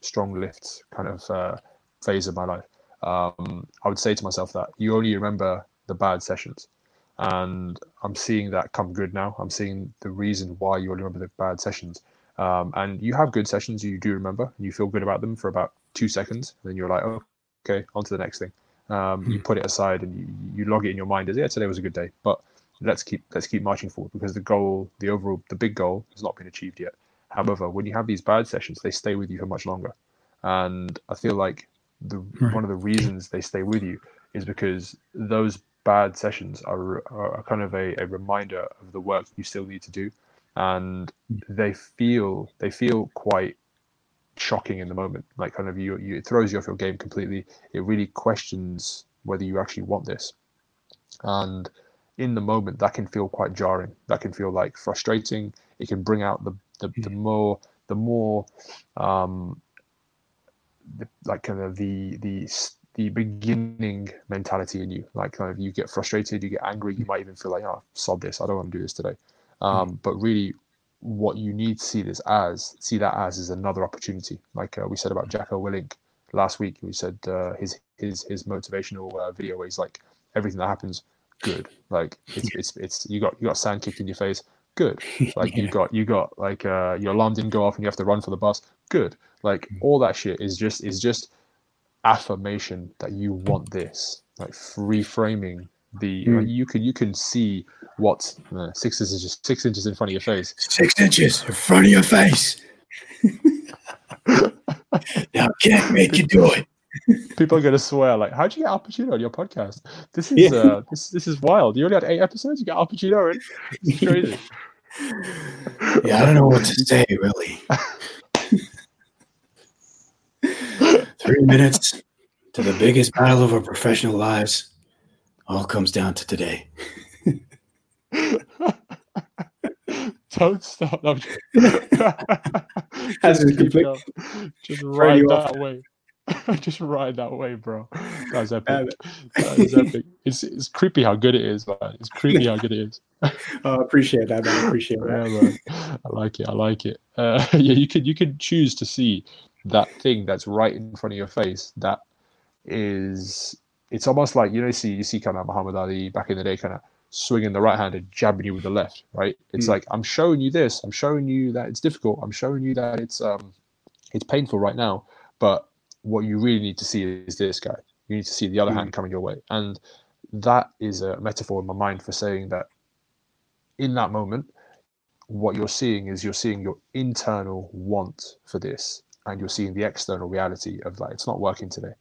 strong lifts kind of uh, phase of my life. Um, I would say to myself that you only remember the bad sessions, and I'm seeing that come good now. I'm seeing the reason why you only remember the bad sessions. Um, and you have good sessions you do remember, and you feel good about them for about two seconds, and then you're like, oh, okay, on to the next thing. Um, you put it aside and you, you log it in your mind as yeah, today was a good day, but let's keep let's keep marching forward because the goal, the overall, the big goal has not been achieved yet. However, when you have these bad sessions, they stay with you for much longer, and I feel like the Right. one of the reasons they stay with you is because those bad sessions are, are kind of a, a reminder of the work you still need to do, and they feel they feel quite shocking in the moment. Like kind of you, you it throws you off your game completely. It really questions whether you actually want this, and in the moment that can feel quite jarring. That can feel like frustrating. It can bring out the the, the more the more um, the, like kind of the the the beginning mentality in you. Like kind of you get frustrated, you get angry, you might even feel like, oh, sod this, I don't want to do this today. Um, but really, what you need to see this as, see that as, is another opportunity. Like uh, we said about Jocko Willink last week, we said uh, his his his motivational uh, video where he's like, everything that happens, good. Like it's it's it's you got you got sand kicked in your face, good. Like you got you got like uh, your alarm didn't go off and you have to run for the bus, good. Like all that shit is just is just affirmation that you want this. Like reframing the Mm. like you can you can see what uh, six inches just six inches in front of your face. Six inches in front of your face. now can't make you do it. People are gonna swear like, how'd you get Al Pacino on your podcast? This is Yeah. uh this this is wild. You only had eight episodes. You got Al Pacino in. It's crazy. Yeah, I don't know what to say really. Three minutes to the biggest battle of our professional lives. All comes down to today. Don't stop. No, just- just complete- Just ride you off. that way. just ride that way, bro. That's Uh, epic. That is epic. It's it's creepy how good it is, man. It's creepy how good it is. Oh, I appreciate that. Man. I appreciate that. man. I like it. I like it. Uh, yeah, you could you could choose to see that thing that's right in front of your face. That is, it's almost like you know, you see you see kind of Muhammad Ali back in the day, kind of swinging the right hand and jabbing you with the left. Right? It's Mm. like I'm showing you this. I'm showing you that it's difficult. I'm showing you that it's um, it's painful right now. But what you really need to see is this guy. You need to see the other Mm. hand coming your way, and that is a metaphor in my mind for saying that in that moment, what you're seeing is you're seeing your internal want for this, and you're seeing the external reality of like it's not working today.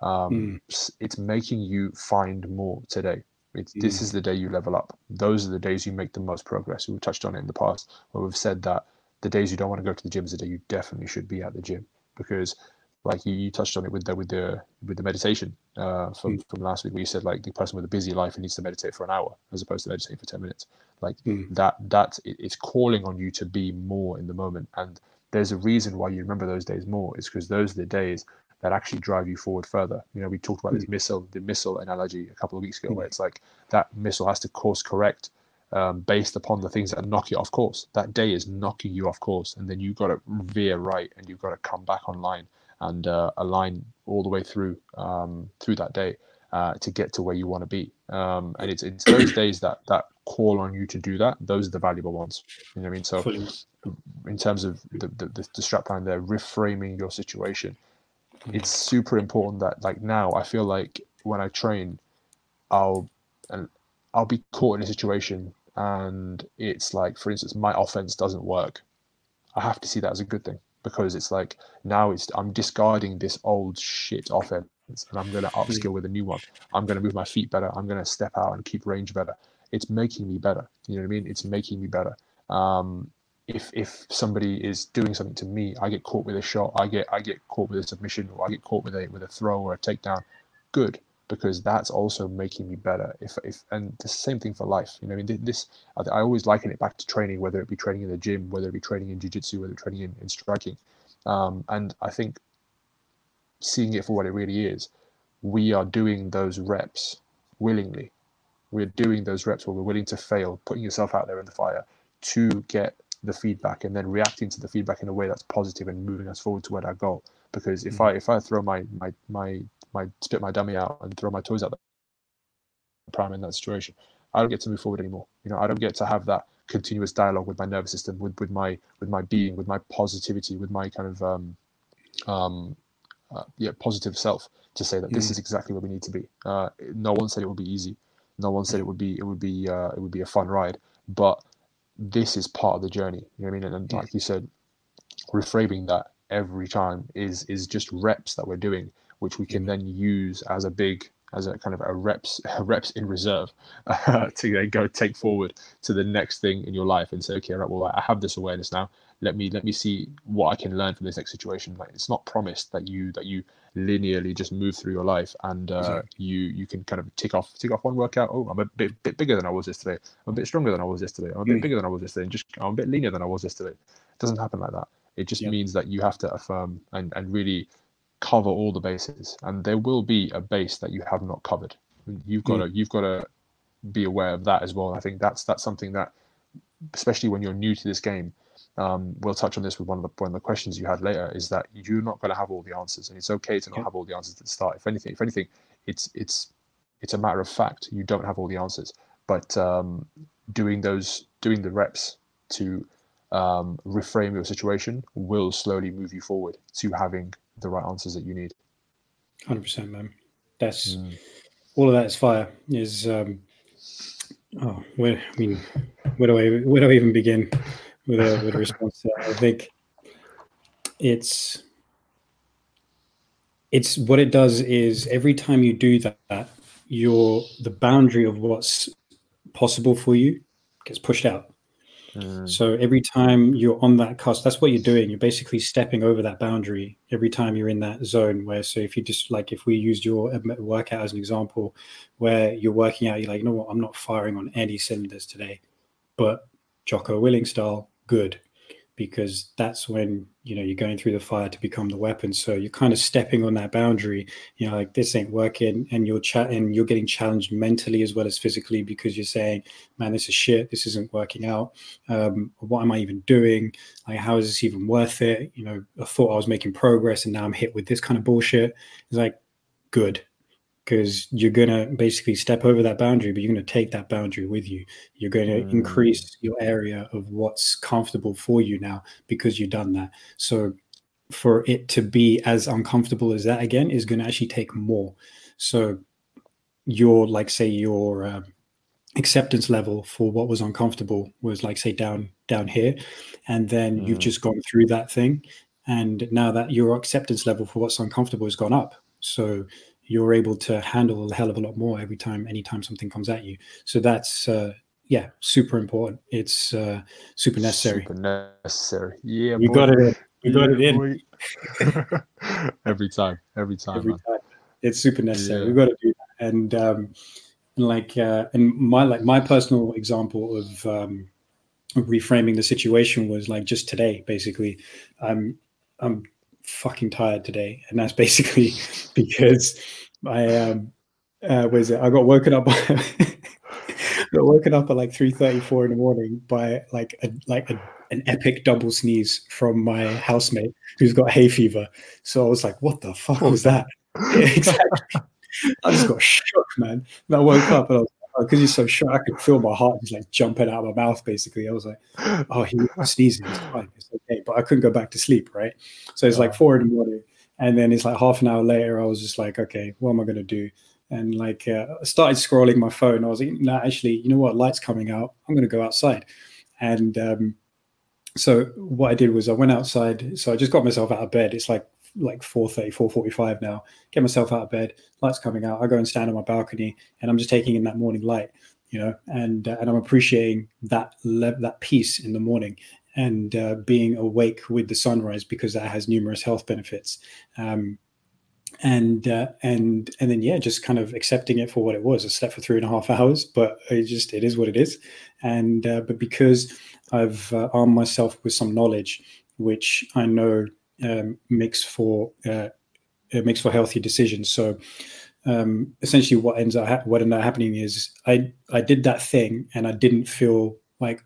Um, mm. It's making you find more today. It's, mm. This is the day you level up. Those are the days you make the most progress. We've touched on it in the past where we've said that the days you don't want to go to the gym is the day you definitely should be at the gym because like you, you touched on it with the with the with the meditation uh, from mm. from last week where you said like the person with a busy life needs to meditate for an hour as opposed to meditating for 10 minutes like mm. that that it, it's calling on you to be more in the moment and there's a reason why you remember those days more is because those are the days that actually drive you forward further you know we talked about this missile the missile analogy a couple of weeks ago where mm. it's like that missile has to course correct um, based upon the things that knock you off course that day is knocking you off course and then you've got to veer right and you've got to come back online and uh, align all the way through um, through that day uh, to get to where you want to be. Um, and it's it's those days that that call on you to do that. Those are the valuable ones. You know what I mean? So Fully. in terms of the, the, the, the strap line there, reframing your situation, mm. it's super important that like now I feel like when I train, I'll and I'll be caught in a situation and it's like, for instance, my offense doesn't work. I have to see that as a good thing because it's like now it's I'm discarding this old shit offense and I'm going to hmm. upskill with a new one. I'm going to move my feet better. I'm going to step out and keep range better. It's making me better. You know what I mean? It's making me better. Um, if if somebody is doing something to me, I get caught with a shot. I get I get caught with a submission, or I get caught with a with a throw or a takedown. Good, because that's also making me better. If if and the same thing for life. You know, I mean, this I, I always liken it back to training, whether it be training in the gym, whether it be training in jiu-jitsu, whether training in, in striking. Um, and I think seeing it for what it really is, we are doing those reps willingly. We're doing those reps where we're willing to fail, putting yourself out there in the fire to get the feedback and then reacting to the feedback in a way that's positive and moving us forward toward our goal. Because if mm-hmm. I if I throw my my my my spit my dummy out and throw my toys out the prime in that situation, I don't get to move forward anymore. You know, I don't get to have that continuous dialogue with my nervous system, with with my with my being, with my positivity, with my kind of um, um, uh, yeah positive self to say that mm. this is exactly where we need to be. Uh, no one said it would be easy. No one said it would be it would be uh, it would be a fun ride, but this is part of the journey. You know what I mean? And, and like you said, reframing that every time is is just reps that we're doing which we can then use as a big as a kind of a reps a reps in reserve uh, to then go take forward to the next thing in your life and say okay right well i have this awareness now let me let me see what i can learn from this next situation like it's not promised that you that you linearly just move through your life and uh, exactly. you you can kind of tick off tick off one workout oh i'm a bit, bit bigger than i was yesterday i'm a bit stronger than i was yesterday i'm a bit mm. bigger than i was yesterday and just i'm a bit leaner than i was yesterday it doesn't happen like that it just yep. means that you have to affirm and and really cover all the bases, and there will be a base that you have not covered. You've got mm. to you've got to be aware of that as well. I think that's that's something that, especially when you're new to this game, um, we'll touch on this with one of the one of the questions you had later. Is that you're not going to have all the answers, and it's okay to not have all the answers at the start. If anything, if anything, it's it's it's a matter of fact you don't have all the answers, but um, doing those doing the reps to um, reframe your situation will slowly move you forward to having the right answers that you need. Hundred percent, man. That's mm. all of that is fire. Is um, oh, where I mean, where do I where do I even begin with a with a response to that? I think it's it's what it does is every time you do that, your the boundary of what's possible for you gets pushed out. Mm. So every time you're on that cusp, that's what you're doing. You're basically stepping over that boundary every time you're in that zone. Where so if you just like if we used your workout as an example, where you're working out, you're like, you know what, I'm not firing on any cylinders today, but Jocko Willink style, good because that's when you know you're going through the fire to become the weapon. So you're kind of stepping on that boundary you know like this ain't working and you're chatting you're getting challenged mentally as well as physically because you're saying man this is shit. This isn't working out. Um, what am i even doing? Like how is this even worth it? You know i thought i was making progress and now i'm hit with this kind of bullshit. It's like good because you're going to basically step over that boundary, but you're going to take that boundary with you. You're going to mm. increase your area of what's comfortable for you now because you've done that. So, for it to be as uncomfortable as that again is going to actually take more. So, your, like, say, your uh, acceptance level for what was uncomfortable was, like, say, down down here, and then mm. you've just gone through that thing, and now that your acceptance level for what's uncomfortable has gone up. So you're able to handle a hell of a lot more every time, anytime something comes at you. So that's uh, yeah, super important. It's uh, super necessary. Super necessary. Yeah, we boy. got it. In. We got it in. every time. Every time. Every time. It's super necessary. Yeah. We've got to do that. And um, like uh, and my like my personal example of um, reframing the situation was like just today. Basically, I'm I'm fucking tired today, and that's basically because I um uh, was it? I got woken up. By, got woken up at like three thirty four in the morning by like a like a, an epic double sneeze from my housemate who's got hay fever. So I was like, "What the fuck was that?" Yeah, exactly. I just got shook, man. And I woke up and I was because oh, he's so short, I could feel my heart just like jumping out of my mouth. Basically, I was like, "Oh, he's sneezing. It's fine. It's okay." But I couldn't go back to sleep. Right. So it's like four in the morning, and then it's like half an hour later. I was just like, "Okay, what am I gonna do?" And like, uh, I started scrolling my phone. I was like, "No, nah, actually, you know what? Light's coming out. I'm gonna go outside." And um, so what I did was I went outside. So I just got myself out of bed. It's like like 4.30 4.45 now. Get myself out of bed lights coming out i go and stand on my balcony and i'm just taking in that morning light you know and uh, and i'm appreciating that le- that peace in the morning and uh, being awake with the sunrise because that has numerous health benefits. Um, and uh, and and then yeah just kind of accepting it for what it was. I slept for three and a half hours but it just it is what it is. And uh, but because i've uh, armed myself with some knowledge which i know um, makes for uh, it makes for healthy decisions. So um, essentially, what ends up ha- what ended up happening is I I did that thing and I didn't feel like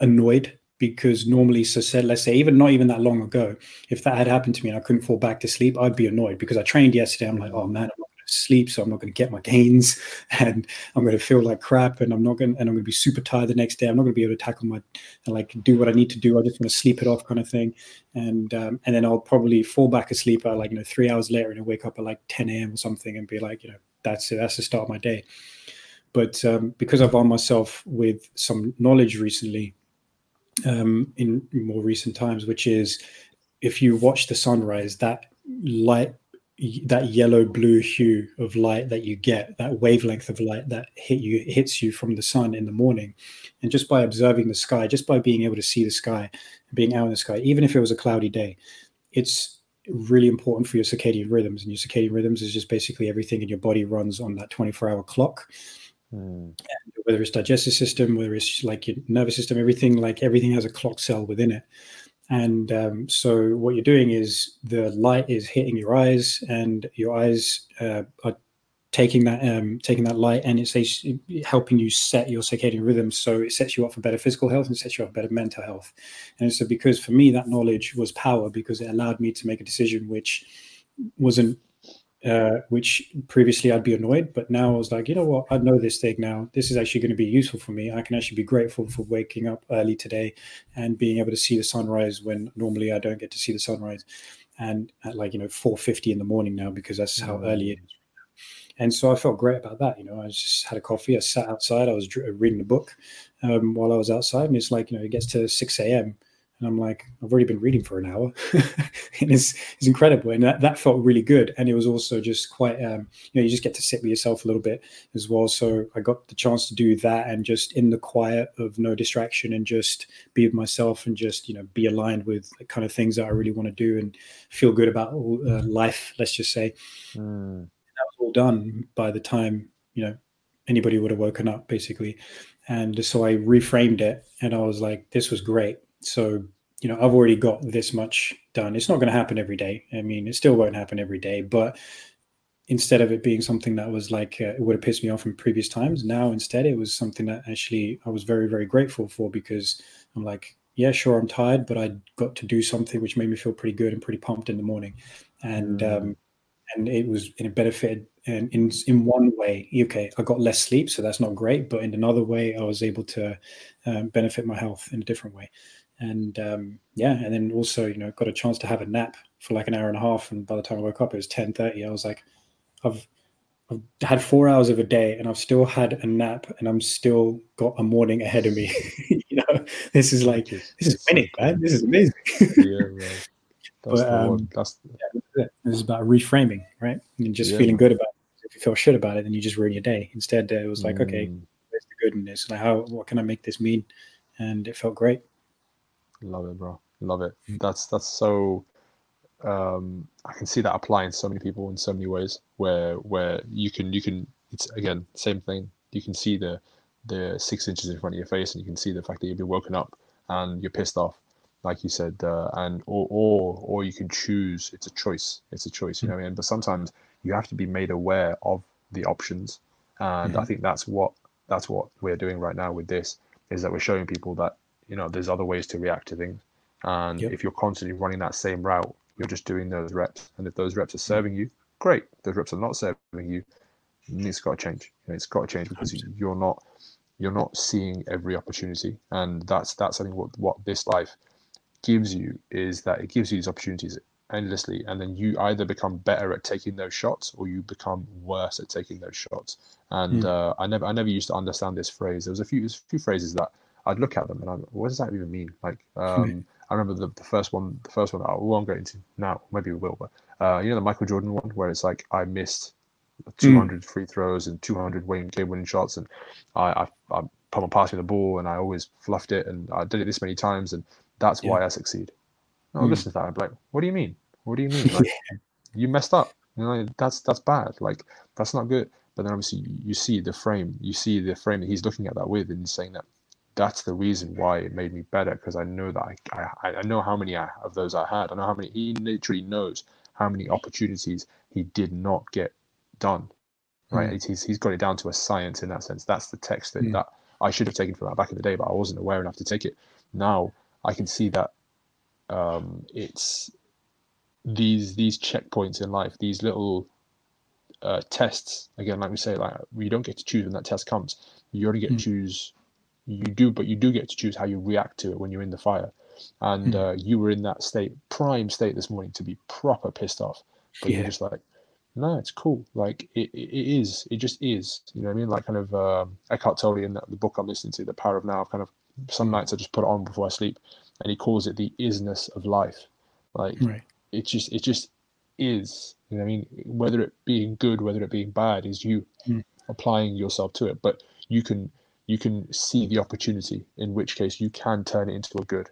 annoyed because normally, so said, let's say even not even that long ago, if that had happened to me and I couldn't fall back to sleep, I'd be annoyed because I trained yesterday. I'm like, oh man, I'm sleep, so I'm not going to get my gains, and I'm going to feel like crap, and I'm not going, and I'm going to be super tired the next day. I'm not going to be able to tackle my, like, do what I need to do. I just want to sleep it off, kind of thing, and um, and then I'll probably fall back asleep at like you know three hours later, and I wake up at like 10 a.m. or something, and be like, you know, that's it, that's the start of my day. But um, because I've armed myself with some knowledge recently, um, in more recent times, which is if you watch the sunrise, that light that yellow blue hue of light that you get that wavelength of light that hit you hits you from the sun in the morning. And just by observing the sky just by being able to see the sky being out in the sky even if it was a cloudy day it's really important for your circadian rhythms. And your circadian rhythms is just basically everything in your body runs on that 24 hour clock. Mm. whether it's digestive system whether it's like your nervous system everything like everything has a clock cell within it and um, so what you're doing is the light is hitting your eyes, and your eyes uh, are taking that um, taking that light, and it's helping you set your circadian rhythm. So it sets you up for better physical health and sets you up for better mental health. And so because for me that knowledge was power because it allowed me to make a decision which wasn't uh, which previously I'd be annoyed, but now I was like, you know what, I know this thing now. This is actually going to be useful for me. I can actually be grateful for waking up early today and being able to see the sunrise when normally I don't get to see the sunrise, and at like you know 4:50 in the morning now because that's how early it is. And so I felt great about that. You know, I just had a coffee. I sat outside. I was reading a book um, while I was outside, and it's like you know it gets to 6 a.m and I'm like, I've already been reading for an hour, and it's it's incredible, and that, that felt really good. And it was also just quite, um, you know, you just get to sit with yourself a little bit as well. So I got the chance to do that, and just in the quiet of no distraction, and just be with myself, and just you know be aligned with the kind of things that I really want to do, and feel good about uh, life. Let's just say mm. that was all done by the time you know anybody would have woken up, basically. And so I reframed it, and I was like, this was great so you know i've already got this much done. It's not going to happen every day. I mean it still won't happen every day but instead of it being something that was like uh, it would have pissed me off in previous times now instead it was something that actually i was very very grateful for because i'm like yeah sure i'm tired but i got to do something which made me feel pretty good and pretty pumped in the morning. And mm. um and it was it benefited and in in one way okay i got less sleep so that's not great but in another way i was able to um, benefit my health in a different way and um, yeah, and then also you know got a chance to have a nap for like an hour and a half, and by the time I woke up, it was ten thirty. I was like, I've I've had four hours of a day, and I've still had a nap, and I'm still got a morning ahead of me. you know, this is like this is winning, man. This is amazing. yeah, right. That's but, um, That's yeah, this is about reframing, right? And just yeah, feeling good about. It. if you feel shit about it, then you just ruin your day. Instead, uh, it was like, mm. okay, where's the good in this? Like, how what can I make this mean? And it felt great. Love it, bro. Love it. That's that's so. Um, I can see that applying so many people in so many ways. Where where you can you can it's again same thing. You can see the the six inches in front of your face, and you can see the fact that you've been woken up and you're pissed off like you said, uh, and or or or you can choose. It's a choice. It's a choice. You know what I mean? But sometimes you have to be made aware of the options, and mm-hmm. I think that's what that's what we're doing right now with this is that we're showing people that you know there's other ways to react to things, and yep. if you're constantly running that same route, you're just doing those reps, and if those reps are serving you, great. If those reps are not serving you, it's got to change. It's got to change because you're not you're not seeing every opportunity, and that's that's I think what what this life gives you is that it gives you these opportunities endlessly and then you either become better at taking those shots or you become worse at taking those shots and mm. uh, i never i never used to understand this phrase there was a few a few phrases that i'd look at them and I'm, what does that even mean like um, i remember the, the first one the first one i won't go into now maybe we will but uh, you know the michael jordan one where it's like i missed hmm. 200 mm. free throws and 200 winning game winning shots and i i, I put my me the ball and i always fluffed it and i did it this many times and that's yeah. why I succeed. Oh, mm. listen to that. I'm like, what do you mean? What do you mean? Like, you messed up. You know, that's that's bad. Like, that's not good. But then obviously you see the frame. You see the frame that he's looking at that with, and he's saying that that's the reason why it made me better because I know that I, I I know how many of those I had. I know how many. He literally knows how many opportunities he did not get done. Right? Mm. He's he's got it down to a science in that sense. That's the text that, mm. that I should have taken from that back in the day, but I wasn't aware enough to take it. Now I can see that um, it's these these checkpoints in life, these little uh, tests. Again, like we say, like you don't get to choose when that test comes. You only get mm. to choose. You do, but you do get to choose how you react to it when you're in the fire. And mm. uh, you were in that state, prime state this morning to be proper pissed off. But yeah. you're just like, no, it's cool. Like it, it, is. It just is. You know what I mean? Like kind of um, Eckhart Tolle in the, the book I'm listening to, The Power of Now. I've Kind of some nights I just put it on before I sleep, and he calls it the isness of life. Like right. it just it just is. You know, what I mean, whether it being good, whether it being bad, is you mm. applying yourself to it. But you can you can see the opportunity, in which case you can turn it into a good.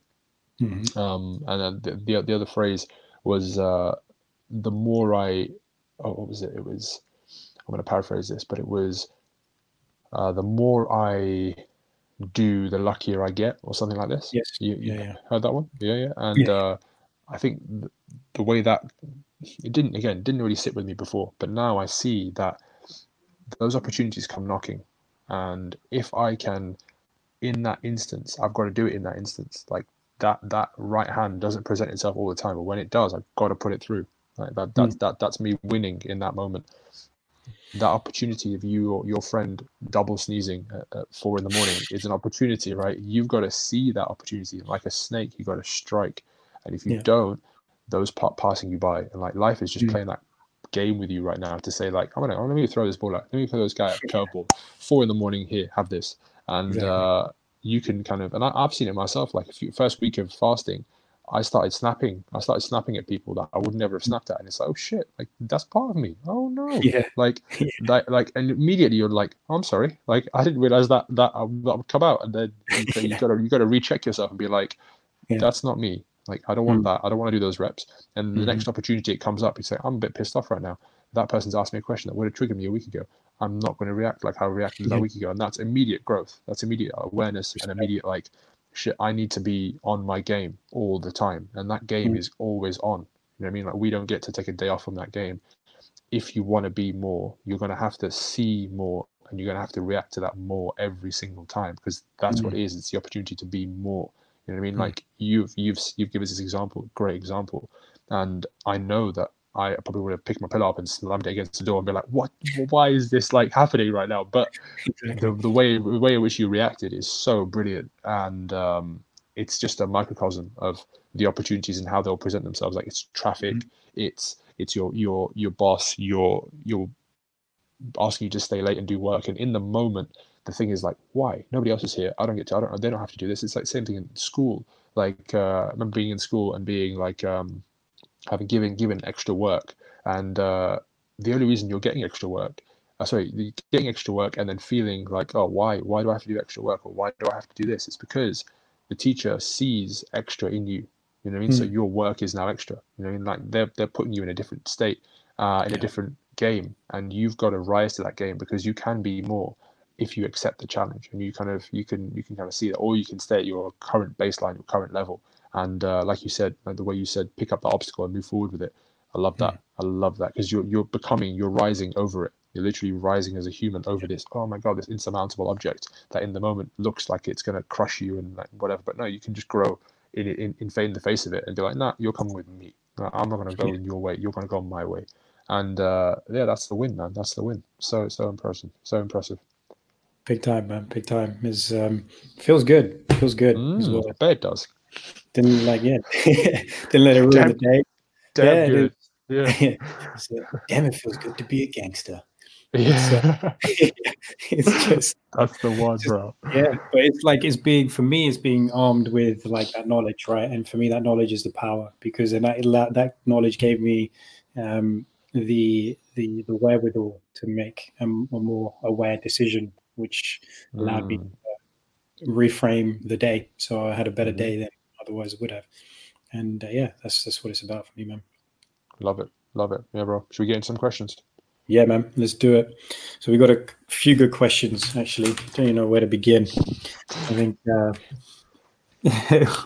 Mm-hmm. Um, and the, the, the other phrase was uh, the more I oh what was it? It was I'm going to paraphrase this, but it was uh, the more I do, the luckier I get, or something like this. Yes. You, you yeah, yeah. heard that one? Yeah, yeah. And yeah. Uh, I think the way that it didn't again didn't really sit with me before, but now I see that those opportunities come knocking, and if I can, in that instance, I've got to do it in that instance. Like that that right hand doesn't present itself all the time, but when it does, I've got to put it through. Like that that's mm. that that's me winning in that moment that opportunity of you or your friend double sneezing at, at, four in the morning is an opportunity, right? You've got to see that opportunity like a snake. You've got to strike, and if you yeah. don't, those pa- passing you by, and like life is just mm. playing that game with you right now to say like, I'm gonna, I'm gonna throw this ball out. Let me throw this guy a curveball. Four in the morning, here, have this, and exactly. uh, you can kind of, and I, have seen it myself. Like few, first week of fasting, I started snapping. I started snapping at people that I would never have snapped at, and it's like, oh shit, like that's part of me. Oh no, yeah, like yeah. that, like, and immediately you're like, oh, I'm sorry, like I didn't realize that that, uh, that would come out, and then you, you gotta you gotta recheck yourself and be like, yeah. that's not me. Like I don't want mm. that. I don't want to do those reps. And the mm-hmm. next opportunity it comes up, you say, I'm a bit pissed off right now. That person's asked me a question that would have triggered me a week ago. I'm not going to react like how I reacted yeah. a week ago, and that's immediate growth. That's immediate awareness and immediate like shit, I need to be on my game all the time. And that game mm. is always on. You know what I mean? Like we don't get to take a day off from that game. If you want to be more, you're gonna have to see more and you're gonna have to react to that more every single time because that's mm. what it is. It's the opportunity to be more. You know what I mean? Mm. Like you've you've you've given us this example, great example. And I know that I probably would have picked my pillow up and slammed it against the door and be like, "What? Why is this like happening right now?" But the, the way the way in which you reacted is so brilliant, and um, it's just a microcosm of the opportunities and how they'll present themselves. Like it's traffic, mm-hmm. it's it's your your your boss, your your asking you to stay late and do work, and in the moment, the thing is like, why nobody else is here? I don't get to. I don't. They don't have to do this. It's like same thing in school. Like uh, I remember being in school and being like. Um, having given given extra work, and uh, the only reason you're getting extra work uh, sorry, getting extra work and then feeling like, oh, why, why do I have to do extra work or why do I have to do this? It's because the teacher sees extra in you. You know what I mean? Mm. So hmm. your work is now extra. You know, what I mean? like they're they're putting you in a different state, uh, in yeah. a different game, and you've got to rise to that game because you can be more if you accept the challenge, and you kind of you can you can kind of see that, or you can stay at your current baseline, your current level, and uh, like you said, like the way you said, pick up the obstacle and move forward with it. I love that. Mm. I love that because you're you're becoming, you're rising over it. You're literally rising as a human over this. Oh my god, this insurmountable object that in the moment looks like it's going to crush you and like whatever. But no, you can just grow in in in, in the face of it and be like, nah, you're coming with me. I'm not going to go in your way. You're going to go my way. And uh, yeah, that's the win, man. That's the win. So so impressive. So impressive. Big time, man. Big time. Is um feels good. Feels good mm, well. I bet it does. Didn't like yeah. Didn't let it ruin damn, the day. Damn yeah, good. Yeah. so, damn, it feels good to be a gangster. Yeah. it's just that's the one, bro. Yeah, but it's like it's being for me, it's being armed with like that knowledge, right? And for me, that knowledge is the power because and that that knowledge gave me um, the the the wherewithal to make a, a more aware decision, which allowed mm. me to reframe the day, so I had a better mm. day than otherwise I would have. And uh, yeah, that's that's what it's about for me, man. Love it, love it. Yeah, bro. Should we get into some questions? Yeah, man, let's do it. So we got a few good questions actually. Don't even know where to begin. I think uh,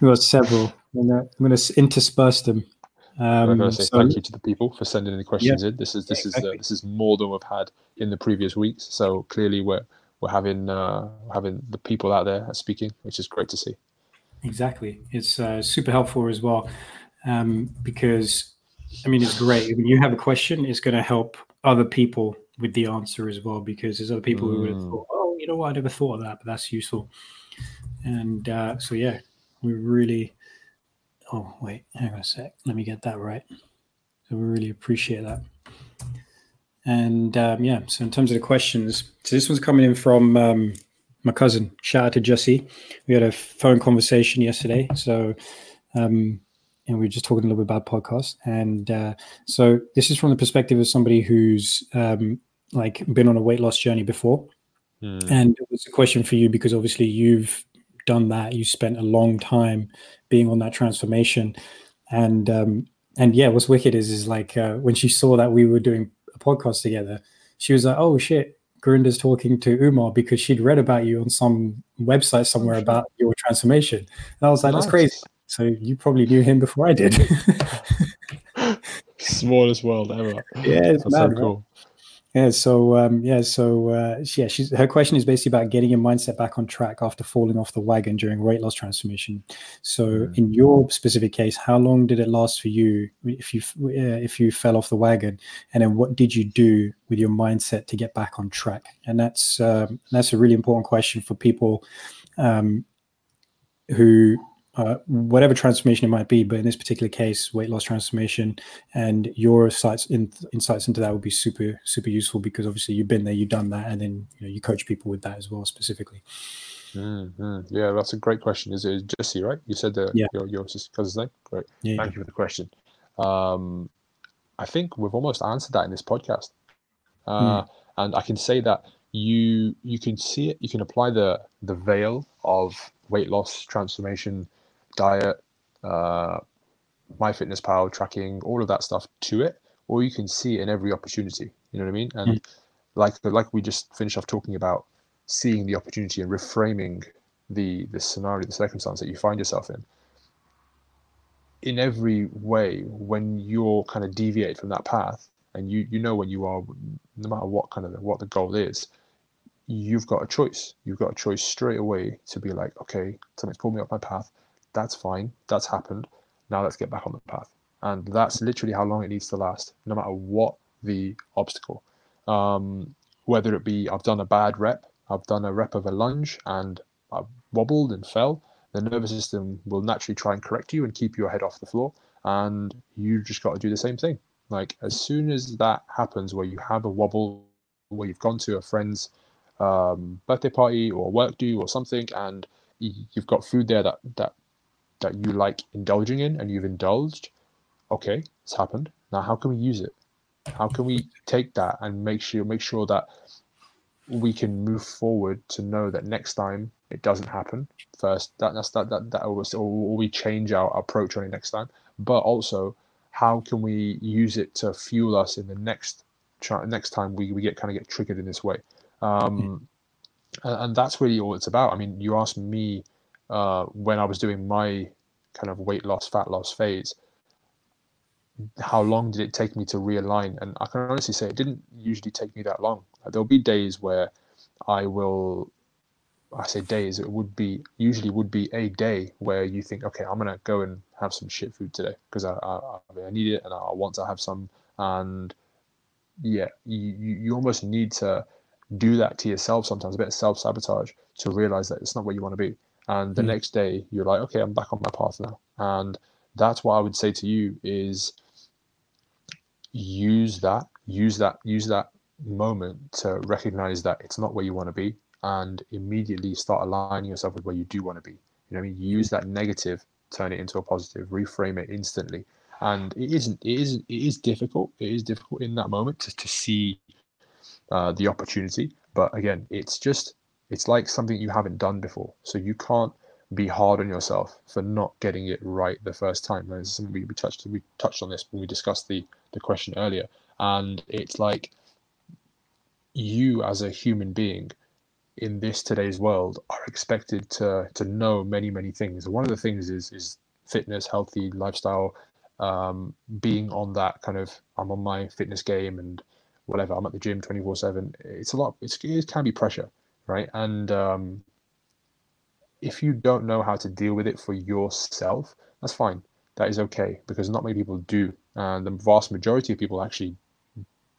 we got several. I'm going to intersperse them. Um, I'm going to say so, thank you to the people for sending any questions yeah, in. This is this exactly. is uh, this is more than we've had in the previous weeks. So clearly we're we're having uh, having the people out there speaking, which is great to see. Exactly, it's uh, super helpful as well um, because I mean, it's great. When you have a question, it's going to help other people with the answer as well, because there's other people mm. who would have thought, oh, you know what, I never thought of that, but that's useful. And uh, so, yeah, we really, oh, wait, hang on a sec. Let me get that right. So we really appreciate that. And um, yeah, so in terms of the questions, so this one's coming in from um, my cousin. Shout out to Jesse. We had a phone conversation yesterday. So, um, and we were just talking a little bit about podcasts. And uh, so this is from the perspective of somebody who's um, like been on a weight loss journey before. Mm. And it was a question for you because obviously you've done that. You spent a long time being on that transformation. And um, and yeah, what's wicked is is like uh, when she saw that we were doing a podcast together, she was like, "Oh shit, Gurinda's talking to Umar because she'd read about you on some website somewhere oh, about your transformation." And I was like, nice. "That's crazy." So you probably knew him before I did. Smallest world ever. Yeah, it's That's mad, so cool. Yeah, so um, yeah, so uh, yeah, she's her question is basically about getting your mindset back on track after falling off the wagon during weight loss transformation. So, mm. in your specific case, how long did it last for you if you uh, if you fell off the wagon, and then what did you do with your mindset to get back on track? And that's um, that's a really important question for people um, who uh, whatever transformation it might be, but in this particular case, weight loss transformation, and your sites in, insights into that would be super super useful because obviously you've been there, you've done that, and then you know you coach people with that as well specifically. Mm-hmm. Yeah, that's a great question. Is it Jesse, right? You said that yeah. your your cousin's name. Great. Yeah, Thank yeah. you for the question. Um, I think we've almost answered that in this podcast, uh, mm. and I can say that you you can see it. You can apply the the veil of weight loss transformation diet, uh, MyFitnessPal tracking, all of that stuff to it, or you can see it in every opportunity. You know what I mean? And mm. like like we just finished off talking about seeing the opportunity and reframing the the scenario, the circumstance that you find yourself in. In every way, when you're kind of deviate from that path, and you you know when you are, no matter what kind of what the goal is, you've got a choice. You've got a choice straight away to be like, okay, something's pulled me off my path that's fine. That's happened. Now let's get back on the path. And that's literally how long it needs to last, no matter what the obstacle. Um, whether it be I've done a bad rep, I've done a rep of a lunge and I've wobbled and fell, the nervous system will naturally try and correct you and keep your head off the floor. And you just got to do the same thing. Like as soon as that happens, where you have a wobble, where you've gone to a friend's um, birthday party or work do or something, and you've got food there that that that you like indulging in and you've indulged. Okay, it's happened. Now, how can we use it? How can we take that and make sure make sure that we can move forward to know that next time it doesn't happen. First, that that's that that that always, or we change our approach on it next time. But also, how can we use it to fuel us in the next next time we, we get kind of get triggered in this way? Um, and, and, that's really all it's about. I mean, you asked me uh, when I was doing my kind of weight loss, fat loss phase how long did it take me to realign? And I can honestly say it didn't usually take me that long. There'll be days where I will, I say days, it would be, usually would be a day where you think, okay, I'm going to go and have some shit food today because I, I, I need it and I want to have some. And yeah, you, you almost need to do that to yourself sometimes, a bit of self sabotage to realize that it's not where you want to be. And the mm. next day you're like, okay, I'm back on my path now. And that's what I would say to you is, use that use that use that moment to recognize that it's not where you want to be and immediately start aligning yourself with where you do want to be you know i mean use that negative turn it into a positive reframe it instantly and it isn't it isn't it is difficult it is difficult in that moment to, to see uh, the opportunity but again it's just it's like something you haven't done before so you can't be hard on yourself for not getting it right the first time. we, we touched we touched on this when we discussed the the question earlier, and it's like you as a human being in this today's world are expected to to know many many things. One of the things is is fitness, healthy lifestyle, um, being on that kind of I'm on my fitness game and whatever. I'm at the gym 24 seven. It's a lot. It's, it can be pressure, right? And um, if you don't know how to deal with it for yourself, that's fine. That is okay because not many people do. And the vast majority of people actually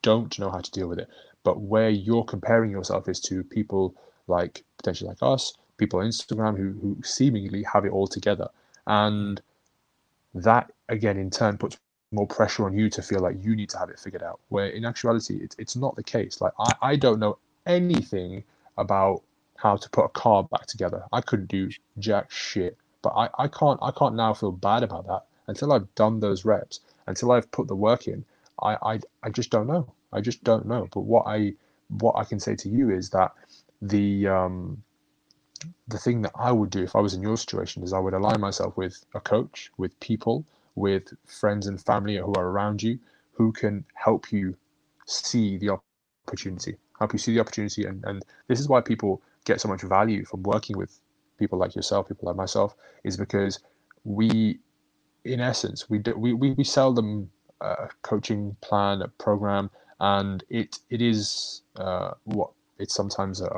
don't know how to deal with it. But where you're comparing yourself is to people like potentially like us, people on Instagram who, who seemingly have it all together. And that again in turn puts more pressure on you to feel like you need to have it figured out. Where in actuality, it, it's not the case. Like I, I don't know anything about how to put a car back together. I couldn't do jack shit. But I, I can't I can't now feel bad about that until I've done those reps, until I've put the work in. I, I, I just don't know. I just don't know. But what I what I can say to you is that the um, the thing that I would do if I was in your situation is I would align myself with a coach, with people, with friends and family who are around you who can help you see the opportunity, help you see the opportunity. And, and this is why people get so much value from working with people like yourself, people like myself, is because we, in essence, we do, we, we, we sell them a coaching plan, a program, and it it is uh, what it's sometimes a,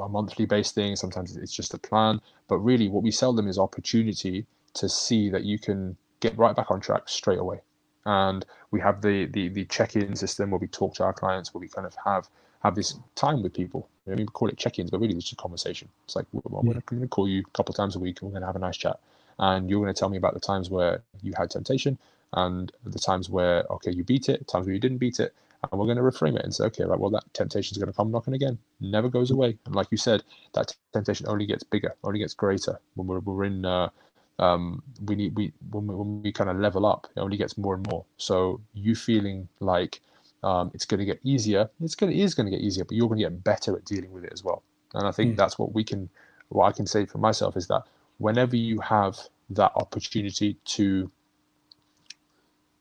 a monthly based thing, sometimes it's just a plan, but really what we sell them is opportunity to see that you can get right back on track straight away. And we have the the, the check-in system where we talk to our clients, where we kind of have have this time with people. We call it check-ins, but really it's just a conversation. It's like well, yeah. I'm going to call you a couple of times a week, and we're going to have a nice chat, and you're going to tell me about the times where you had temptation, and the times where okay you beat it, times where you didn't beat it, and we're going to reframe it and say okay, right, well that temptation is going to come knocking again, never goes away, and like you said, that temptation only gets bigger, only gets greater when we're we're in. Uh, um, we need we when we, when we kind of level up, it only gets more and more. So you feeling like um, it's going to get easier. It's going to, it is going to get easier, but you're going to get better at dealing with it as well. And I think mm. that's what we can, what I can say for myself is that whenever you have that opportunity to,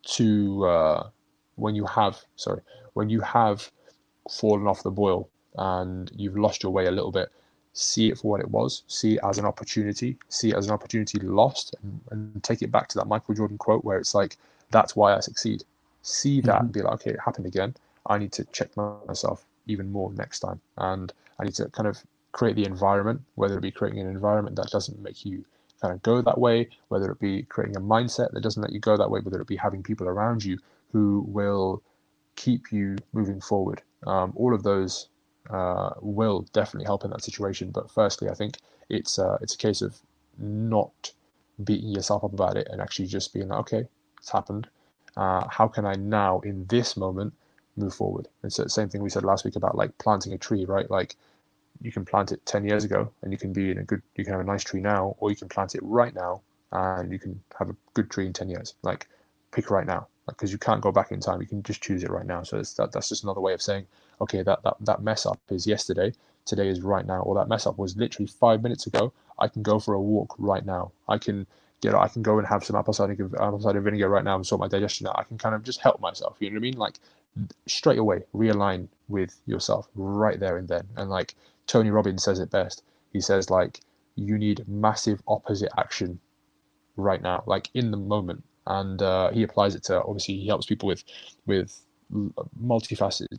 to, uh, when you have, sorry, when you have fallen off the boil and you've lost your way a little bit, see it for what it was, see it as an opportunity, see it as an opportunity lost, and, and take it back to that Michael Jordan quote where it's like, that's why I succeed see that mm-hmm. and be like, okay, it happened again. I need to check myself even more next time. And I need to kind of create the environment, whether it be creating an environment that doesn't make you kind of go that way, whether it be creating a mindset that doesn't let you go that way, whether it be having people around you who will keep you moving forward. Um, all of those uh, will definitely help in that situation. But firstly, I think it's uh, it's a case of not beating yourself up about it and actually just being like, okay, it's happened uh, how can I now in this moment move forward? And so the same thing we said last week about like planting a tree, right? Like you can plant it 10 years ago and you can be in a good, you can have a nice tree now, or you can plant it right now and you can have a good tree in 10 years. Like pick right now. because you can't go back in time. You can just choose it right now. So that, that's just another way of saying, okay, that, that that mess up is yesterday, today is right now, or that mess up was literally five minutes ago. I can go for a walk right now. I can get, I can go and have some apple cider, apple cider vinegar right now and sort my digestion out. I can kind of just help myself. You know what I mean? Like straight away, realign with yourself right there and then. And like Tony Robbins says it best. He says like you need massive opposite action right now, like in the moment and uh, he applies it to obviously he helps people with with multifaceted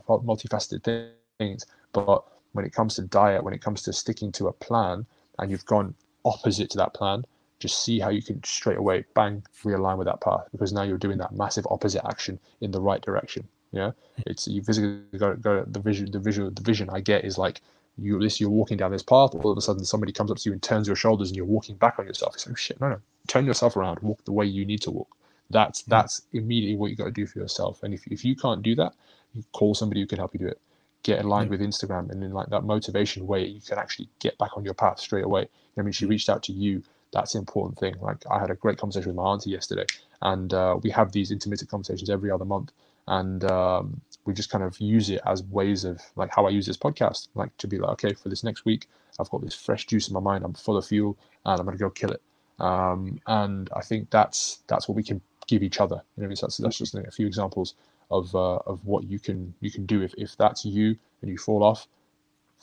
multifaceted things. But when it comes to diet, when it comes to sticking to a plan, and you've gone opposite to that plan, just see how you can straight away bang realign with that path because now you're doing that massive opposite action in the right direction. Yeah, it's you physically got, got the vision. The visual, the vision I get is like you this you're walking down this path all of a sudden somebody comes up to you and turns your shoulders and you're walking back on yourself. It's like oh, shit no no. Turn yourself around walk the way you need to walk. That's that's immediately what you got to do for yourself. And if, if you can't do that you call somebody who can help you do it. Get aligned with instagram and in like that motivation way you can actually get back on your path straight away. I mean she reached out to you that's the important thing like i had a great conversation with my auntie yesterday and uh, we have these intermittent conversations every other month and um, we just kind of use it as ways of like how I use this podcast, like to be like, okay, for this next week, I've got this fresh juice in my mind, I'm full of fuel, and I'm gonna go kill it. Um, and I think that's that's what we can give each other. You know, that's that's just a few examples of uh, of what you can you can do if if that's you and you fall off,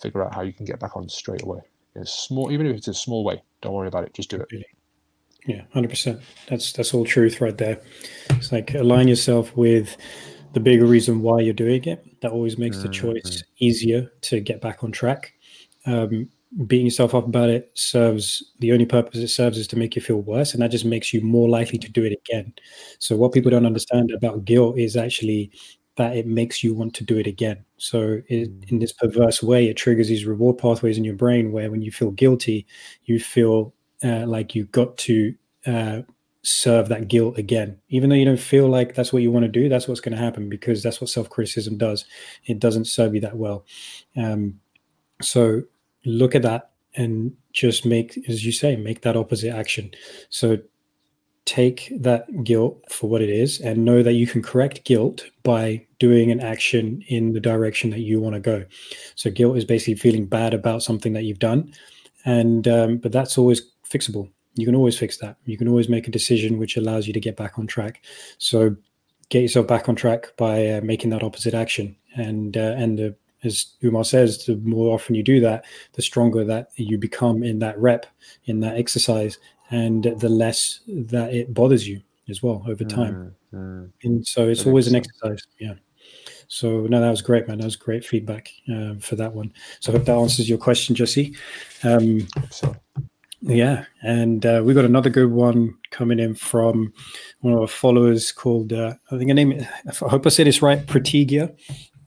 figure out how you can get back on straight away. It's small, even if it's a small way. Don't worry about it. Just do it. Yeah, hundred percent. That's that's all truth right there. It's like align yourself with the bigger reason why you're doing it. That always makes the choice mm-hmm. easier to get back on track. Um, beating yourself up about it serves the only purpose it serves is to make you feel worse, and that just makes you more likely to do it again. So, what people don't understand about guilt is actually that it makes you want to do it again. So, it, mm. in this perverse way, it triggers these reward pathways in your brain where when you feel guilty, you feel uh, like you've got to uh, serve that guilt again even though you don't feel like that's what you want to do that's what's going to happen because that's what self-criticism does it doesn't serve you that well um, so look at that and just make as you say make that opposite action so take that guilt for what it is and know that you can correct guilt by doing an action in the direction that you want to go so guilt is basically feeling bad about something that you've done and um, but that's always fixable you can always fix that. You can always make a decision which allows you to get back on track. So get yourself back on track by uh, making that opposite action. And uh, and the, as Umar says, the more often you do that, the stronger that you become in that rep, in that exercise, and the less that it bothers you as well over time. Mm, And so it's always an exercise. Yeah. So no, that was great, man. That was great feedback uh, for that one. So I hope that answers your question, Jesse. Um, so. Yeah, and uh, we got another good one coming in from one of our followers called uh, I think her name. I hope I say this right, Pratigia,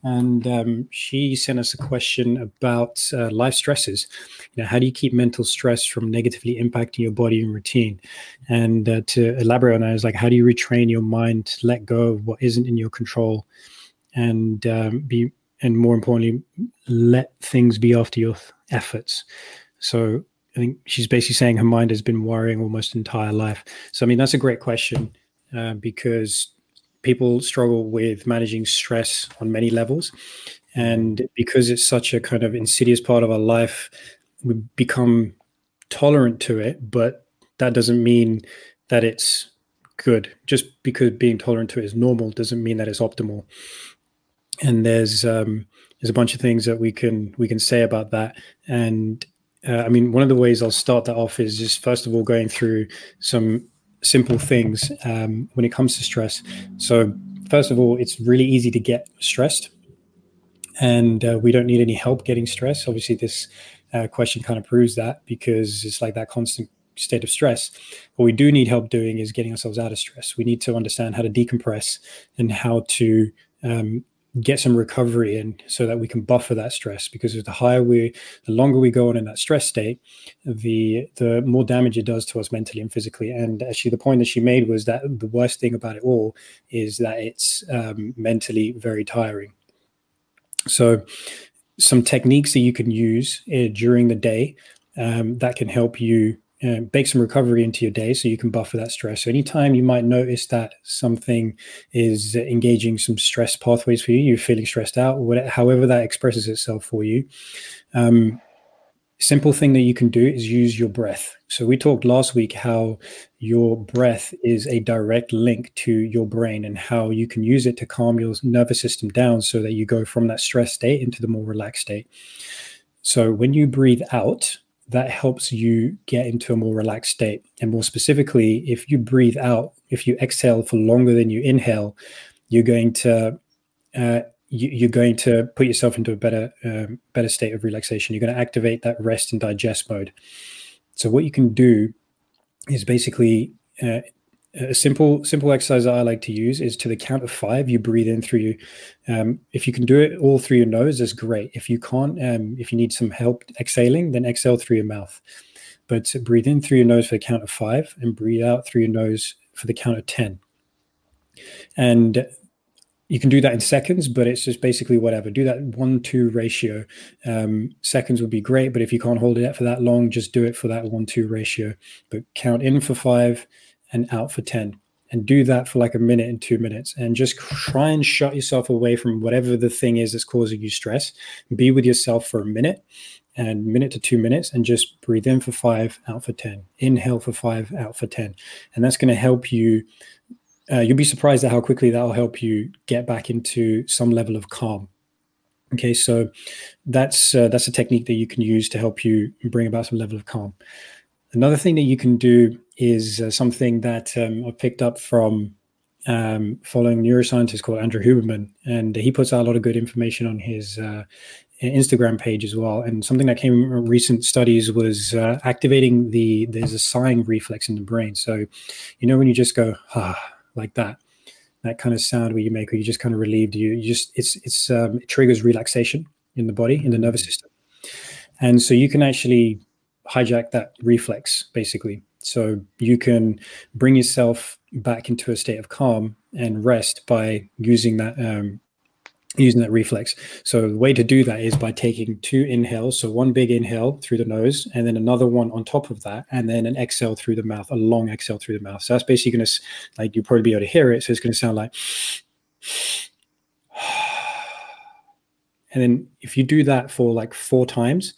and um, she sent us a question about uh, life stresses. You know, how do you keep mental stress from negatively impacting your body and routine? And uh, to elaborate on that is like, how do you retrain your mind to let go of what isn't in your control, and um, be and more importantly, let things be after your efforts. So I think she's basically saying her mind has been worrying almost entire life. So I mean that's a great question uh, because people struggle with managing stress on many levels, and because it's such a kind of insidious part of our life, we become tolerant to it. But that doesn't mean that it's good. Just because being tolerant to it is normal doesn't mean that it's optimal. And there's um, there's a bunch of things that we can we can say about that, and uh, I mean, one of the ways I'll start that off is just first of all going through some simple things um, when it comes to stress. So, first of all, it's really easy to get stressed, and uh, we don't need any help getting stressed. Obviously, this uh, question kind of proves that because it's like that constant state of stress. What we do need help doing is getting ourselves out of stress. We need to understand how to decompress and how to um, get some recovery in so that we can buffer that stress because the higher we the longer we go on in that stress state the the more damage it does to us mentally and physically. And actually the point that she made was that the worst thing about it all is that it's um, mentally very tiring. So some techniques that you can use uh, during the day um, that can help you uh, bake some recovery into your day so you can buffer that stress. So anytime you might notice that something is engaging some stress pathways for you, you're feeling stressed out, whatever, however that expresses itself for you. Um, simple thing that you can do is use your breath. So we talked last week how your breath is a direct link to your brain and how you can use it to calm your nervous system down so that you go from that stress state into the more relaxed state. So when you breathe out, that helps you get into a more relaxed state. And more specifically, if you breathe out, if you exhale for longer than you inhale, you're going to uh, you, are going to put yourself into a better um, better state of relaxation. You're going to activate that rest and digest mode. So what you can do is basically uh, a simple simple exercise that I like to use is to the count of five. You breathe in through you. Um, if you can do it all through your nose, that's great. If you can't, um, if you need some help exhaling, then exhale through your mouth. But breathe in through your nose for the count of five, and breathe out through your nose for the count of ten. And you can do that in seconds, but it's just basically whatever. Do that one two ratio. Um, seconds would be great, but if you can't hold it for that long, just do it for that one two ratio. But count in for five and out for 10. And do that for like a minute and two minutes. And just try and shut yourself away from whatever the thing is that's causing you stress. Be with yourself for a minute and minute to two minutes and just breathe in for five, out for 10. Inhale for five, out for 10. And that's going to help you uh, you'll be surprised at how quickly that'll help you get back into some level of calm. Okay, so that's uh, that's a technique that you can use to help you bring about some level of calm. Another thing that you can do is uh, something that um, I picked up from um, following neuroscientist called Andrew Huberman, and he puts out a lot of good information on his uh, Instagram page as well. And something that came from recent studies was uh, activating the there's a sighing reflex in the brain. So, you know, when you just go ah like that, that kind of sound where you make, or you just kind of relieved, you, you just it's it's um, it triggers relaxation in the body in the nervous system, and so you can actually hijack that reflex basically. So you can bring yourself back into a state of calm and rest by using that um, using that reflex. So the way to do that is by taking two inhales. So one big inhale through the nose, and then another one on top of that, and then an exhale through the mouth, a long exhale through the mouth. So that's basically going to, like, you'll probably be able to hear it. So it's going to sound like. And then if you do that for like four times,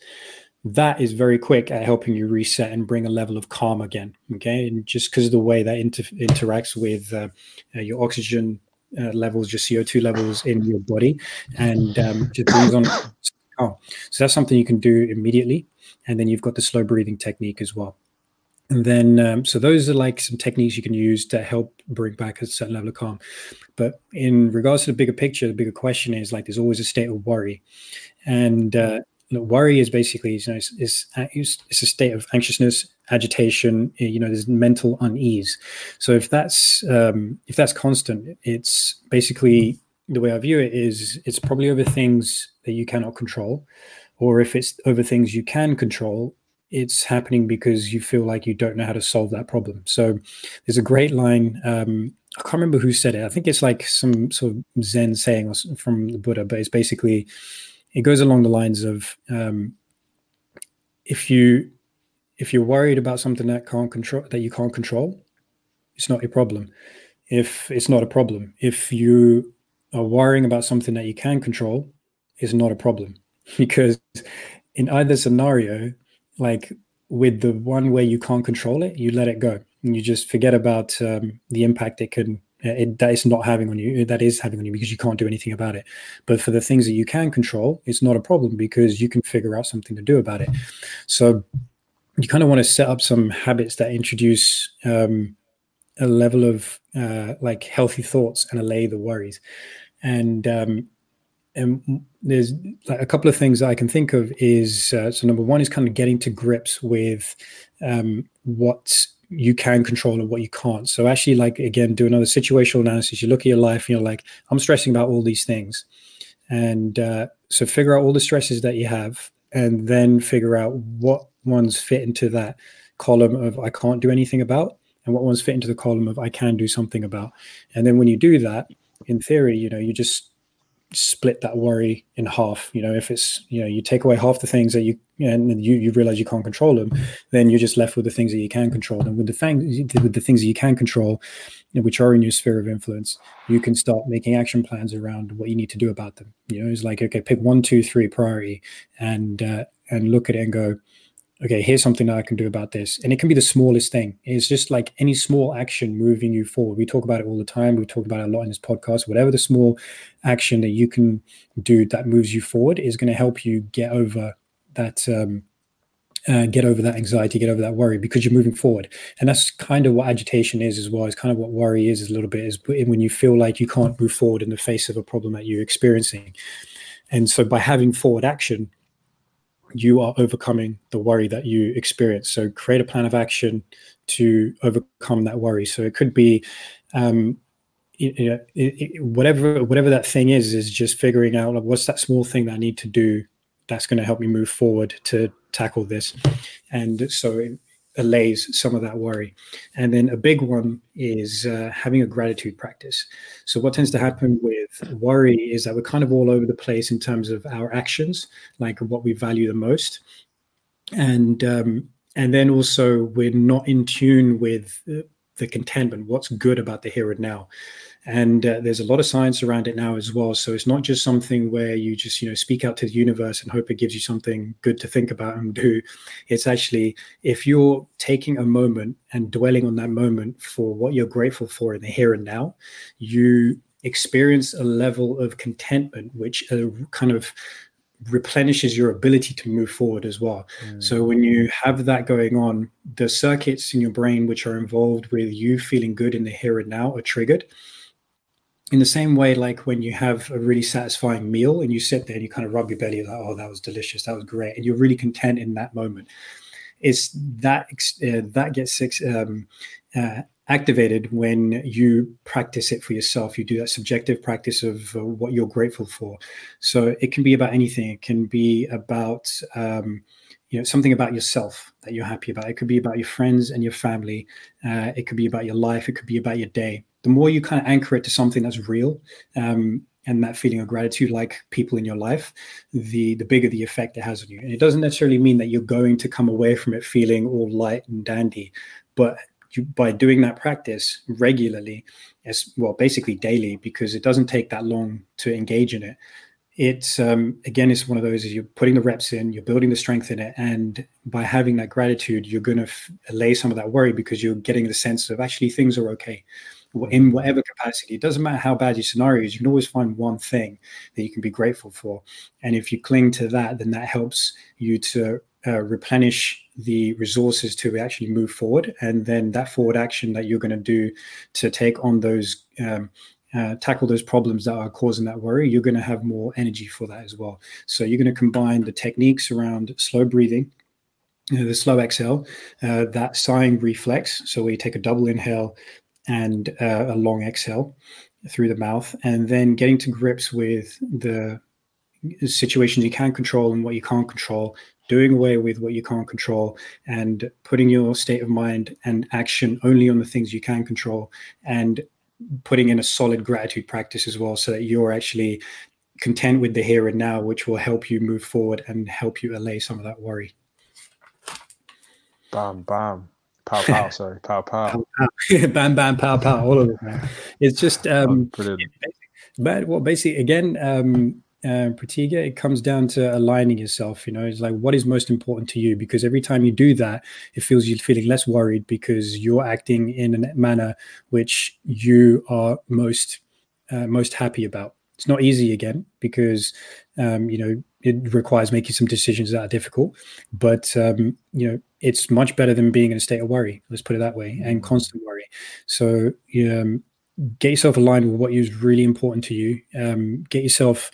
that is very quick at helping you reset and bring a level of calm again. Okay, and just because of the way that inter- interacts with uh, uh, your oxygen uh, levels, your CO2 levels in your body, and um, just brings on. Oh, so that's something you can do immediately, and then you've got the slow breathing technique as well. And then, um, so those are like some techniques you can use to help bring back a certain level of calm. But in regards to the bigger picture, the bigger question is like there's always a state of worry, and uh, worry is basically you know it's, it's, it's a state of anxiousness agitation you know there's mental unease. So if that's um, if that's constant it's basically the way i view it is it's probably over things that you cannot control or if it's over things you can control it's happening because you feel like you don't know how to solve that problem. So there's a great line um, i can't remember who said it. I think it's like some sort of zen saying from the buddha but it's basically it goes along the lines of um, if you if you're worried about something that can't control that you can't control, it's not a problem. If it's not a problem, if you are worrying about something that you can control, it's not a problem because in either scenario, like with the one where you can't control it, you let it go and you just forget about um, the impact it can it, that is not having on you that is having on you because you can't do anything about it. But for the things that you can control it's not a problem because you can figure out something to do about it. So you kind of want to set up some habits that introduce um, a level of uh, like healthy thoughts and allay the worries. And um, and there's like a couple of things that I can think of is uh, so number one is kind of getting to grips with um, what you can control and what you can't. So actually, like again, do another situational analysis. You look at your life and you're like, I'm stressing about all these things, and uh, so figure out all the stresses that you have, and then figure out what ones fit into that column of I can't do anything about, and what ones fit into the column of I can do something about. And then when you do that, in theory, you know, you just split that worry in half. You know, if it's you know you take away half the things that you and you you realize you can't control them, then you're just left with the things that you can control. And with the things with the things that you can control, which are in your sphere of influence, you can start making action plans around what you need to do about them. You know, it's like okay, pick one, two, three priority, and uh, and look at it and go, okay, here's something that I can do about this. And it can be the smallest thing. It's just like any small action moving you forward. We talk about it all the time. We talk about it a lot in this podcast. Whatever the small action that you can do that moves you forward is going to help you get over that. Um, uh, get over that anxiety, get over that worry because you're moving forward. And that's kind of what agitation is as well. It's kind of what worry is, is a little bit is when you feel like you can't move forward in the face of a problem that you're experiencing. And so by having forward action, you are overcoming the worry that you experience. So create a plan of action to overcome that worry. So it could be, um, you know, it, it, whatever whatever that thing is, is just figuring out like, what's that small thing that I need to do that's going to help me move forward to tackle this. And so allays some of that worry. And then a big one is uh, having a gratitude practice. So, what tends to happen with worry is that we're kind of all over the place in terms of our actions, like what we value the most. And um, and then also we're not in tune with the contentment, what's good about the here and now and uh, there's a lot of science around it now as well so it's not just something where you just you know speak out to the universe and hope it gives you something good to think about and do it's actually if you're taking a moment and dwelling on that moment for what you're grateful for in the here and now you experience a level of contentment which uh, kind of replenishes your ability to move forward as well. Mm. So when you have that going on, the circuits in your brain which are involved with you feeling good in the here and now are triggered in the same way, like when you have a really satisfying meal and you sit there and you kind of rub your belly, like, oh, that was delicious, that was great, and you're really content in that moment. It's that uh, that gets um, uh, activated when you practice it for yourself. You do that subjective practice of uh, what you're grateful for. So it can be about anything. It can be about um, you know something about yourself that you're happy about. It could be about your friends and your family. Uh, it could be about your life. It could be about your day the more you kind of anchor it to something that's real um, and that feeling of gratitude like people in your life the the bigger the effect it has on you. And it doesn't necessarily mean that you're going to come away from it feeling all light and dandy but you, by doing that practice regularly as well basically daily because it doesn't take that long to engage in it it's um, again it's one of those is you're putting the reps in you're building the strength in it and by having that gratitude you're going to f- allay some of that worry because you're getting the sense of actually things are okay in whatever capacity. It doesn't matter how bad your scenario is, you can always find one thing that you can be grateful for. And if you cling to that, then that helps you to uh, replenish the resources to actually move forward. And then that forward action that you're going to do to take on those. Um, uh, tackle those problems that are causing that worry, you're going to have more energy for that as well. So you're going to combine the techniques around slow breathing, you know, the slow exhale, uh, that sighing reflex. So we take a double inhale, and uh, a long exhale through the mouth, and then getting to grips with the situations you can control and what you can't control, doing away with what you can't control, and putting your state of mind and action only on the things you can control, and putting in a solid gratitude practice as well, so that you're actually content with the here and now, which will help you move forward and help you allay some of that worry. Bam, bam. Pow pow, sorry, pow pow. bam bam pow pow, all of it, man. It's just um oh, but well basically again um uh, Pratiga, it comes down to aligning yourself. You know, it's like what is most important to you because every time you do that, it feels you're feeling less worried because you're acting in a manner which you are most uh, most happy about. It's not easy again because um, you know it requires making some decisions that are difficult, but um, you know it's much better than being in a state of worry. Let's put it that way, and mm. constant worry. So um, get yourself aligned with what is really important to you. Um, get yourself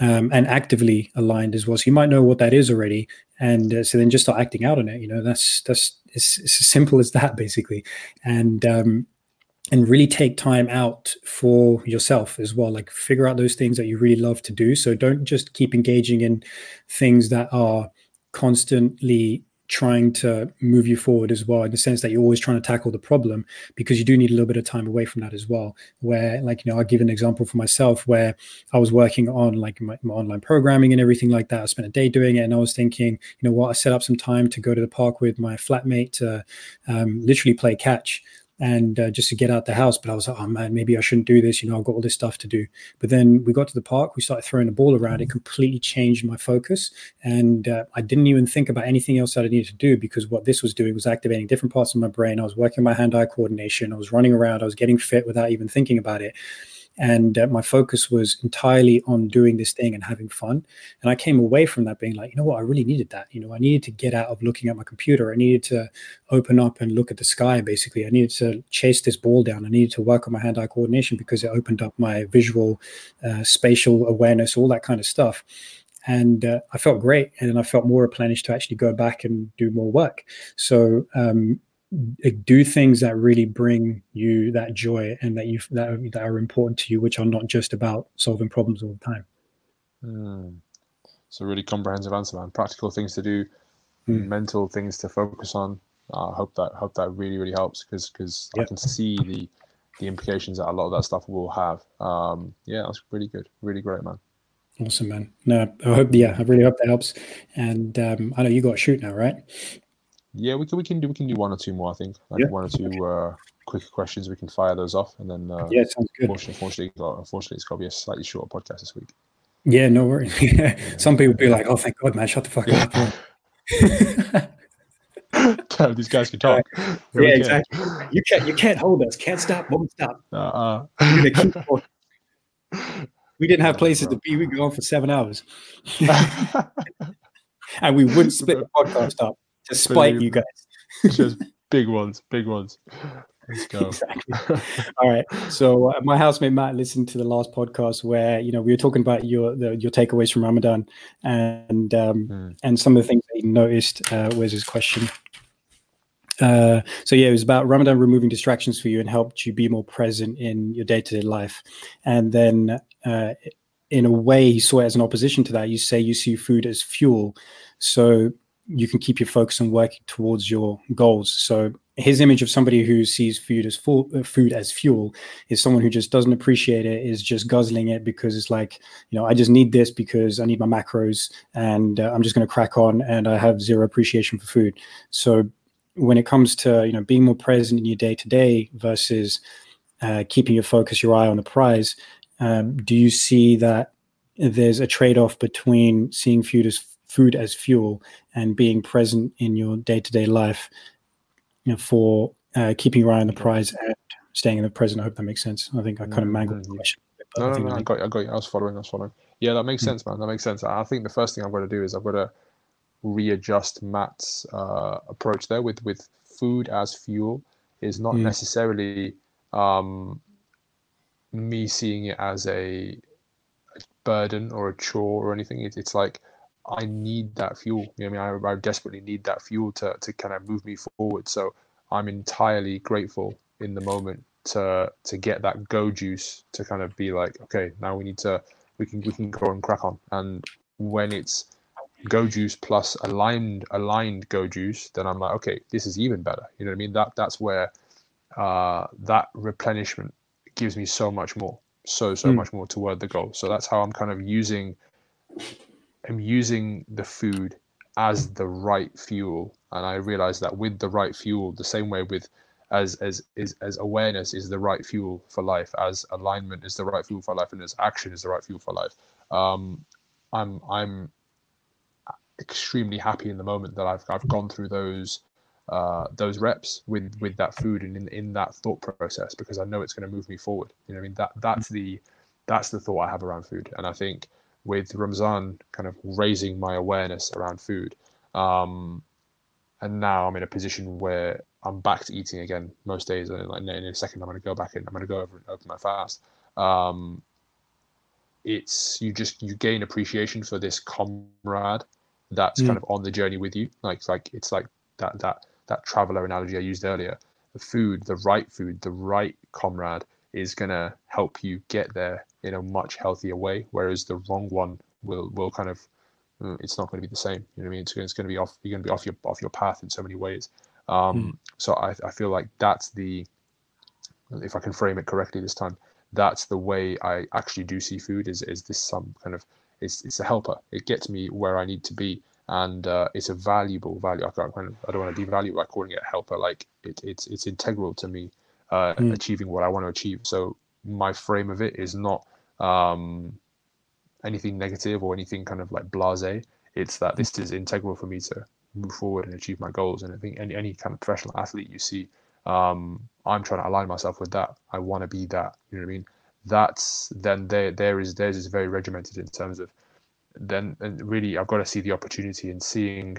um, and actively aligned as well. So you might know what that is already, and uh, so then just start acting out on it. You know, that's that's it's, it's as simple as that basically, and um, and really take time out for yourself as well. Like figure out those things that you really love to do. So don't just keep engaging in things that are constantly trying to move you forward as well in the sense that you're always trying to tackle the problem because you do need a little bit of time away from that as well. Where like you know i'll give an example for myself where i was working on like my, my online programming and everything like that. I spent a day doing it and i was thinking you know what i set up some time to go to the park with my flatmate to um, literally play catch and uh, just to get out the house. But I was like, oh man, maybe I shouldn't do this. You know, I've got all this stuff to do. But then we got to the park, we started throwing the ball around. It completely changed my focus, and uh, I didn't even think about anything else that I needed to do because what this was doing was activating different parts of my brain. I was working my hand-eye coordination. I was running around. I was getting fit without even thinking about it and uh, my focus was entirely on doing this thing and having fun. And i came away from that being like you know what? I really needed that. You know i needed to get out of looking at my computer. I needed to open up and look at the sky basically. I needed to chase this ball down. I needed to work on my hand-eye coordination because it opened up my visual uh, spatial awareness all that kind of stuff. And uh, I felt great, and I felt more replenished to actually go back and do more work. So um, do things that really bring you that joy and that you that, that are important to you which are not just about solving problems all the time. Mm. so really comprehensive answer man. Practical things to do mm. mental things to focus on. I uh, hope that hope that really really helps because because yep. i can see the the implications that a lot of that stuff will have. Um yeah that's really good. Really great man. Awesome man. No i hope yeah i really hope that helps. And um i know you got to shoot now right yeah, we can we can do we can do one or two more. I think like yeah. one or two uh, quick questions. We can fire those off, and then uh, yeah, sounds good. Unfortunately, unfortunately, unfortunately, it's got to be a slightly shorter podcast this week. Yeah, no worries. Some people be like, "Oh, thank God, man, shut the fuck up." These guys can talk. yeah, exactly. You can't you can't hold us. Can't stop. Won't stop. Uh-uh. we didn't have places to be. We go on for seven hours, and we wouldn't split the podcast up to spite you guys. Just big ones, big ones. Let's go. Exactly. All right. So uh, my housemate Matt listened to the last podcast where you know we were talking about your the, your takeaways from Ramadan, and um, mm. and some of the things that he noticed uh, was his question. Uh, so yeah, it was about Ramadan removing distractions for you and helped you be more present in your day to day life, and then. Uh, in a way, he saw it as an opposition to that. You say you see food as fuel. So you can keep your focus and work towards your goals. So his image of somebody who sees food as full, uh, food as fuel is someone who just doesn't appreciate it, is just guzzling it because it's like, you know, I just need this because I need my macros and uh, I'm just going to crack on and I have zero appreciation for food. So when it comes to, you know, being more present in your day to day versus uh, keeping your focus, your eye on the prize, um, do you see that there's a trade off between seeing food as food as fuel and being present in your day-to-day life you know, for uh, keeping your eye on the prize and staying in the present. I hope that makes sense. I think I kind of mangled the question. No, no, no, I got you. I got you. I was following. I was following. Yeah, that makes mm-hmm. sense, man. That makes sense. I think the first thing I've got to do is I've got to readjust Matt's uh, approach there with with food as fuel is not mm. necessarily um, me seeing it as a, a, burden or a chore or anything. It, it's like I need that fuel. You know I mean, I, I desperately need that fuel to to kind of move me forward. So I'm entirely grateful in the moment to to get that go juice to kind of be like, okay, now we need to we can we can go and crack on. And when it's go juice plus aligned aligned go juice, then I'm like, okay, this is even better. You know what I mean? That that's where uh, that replenishment gives me so much more, so so mm. much more toward the goal. So that's how I'm kind of using am using the food as the right fuel. And i realize that with the right fuel the same way with as as is as awareness is the right fuel for life as alignment is the right fuel for life and as action is the right fuel for life um i'm i'm extremely happy in the moment that i've i've gone through those uh, those reps with with that food and in, in that thought process because I know it's going to move me forward. You know, I mean? That that's the that's the thought I have around food, and I think with Ramzan kind of raising my awareness around food. Um, and now I'm in a position where I'm back to eating again most days. And like in a second, I'm going to go back in. I'm going to go over and open my fast. Um, it's you just you gain appreciation for this comrade that's mm. kind of on the journey with you. Like like it's like that that that traveler analogy I used earlier. The food, the right food, the right comrade is going to help you get there in a much healthier way, whereas the wrong one will will kind of mm, it's not going to be the same. You know what I mean? It's, it's going to be off. You're going to be off your off your path in so many ways. Um, mm. So I, I feel like that's the, if I can frame it correctly this time, that's the way I actually do see food. Is is this some kind of it's it's a helper. It gets me where I need to be, and uh, it's a valuable value. I can't kind of, I don't want to devalue by calling it a helper. Like it, it's it's integral to me uh, mm. achieving what I want to achieve. So my frame of it is not um, anything negative or anything kind of like blase. It's that this is integral for me to move forward and achieve my goals. And I think any any kind of professional athlete you see, um, I'm trying to align myself with that. I want to be that. You know what I mean? That's then there there is theirs is very regimented in terms of then and really I've got to see the opportunity in seeing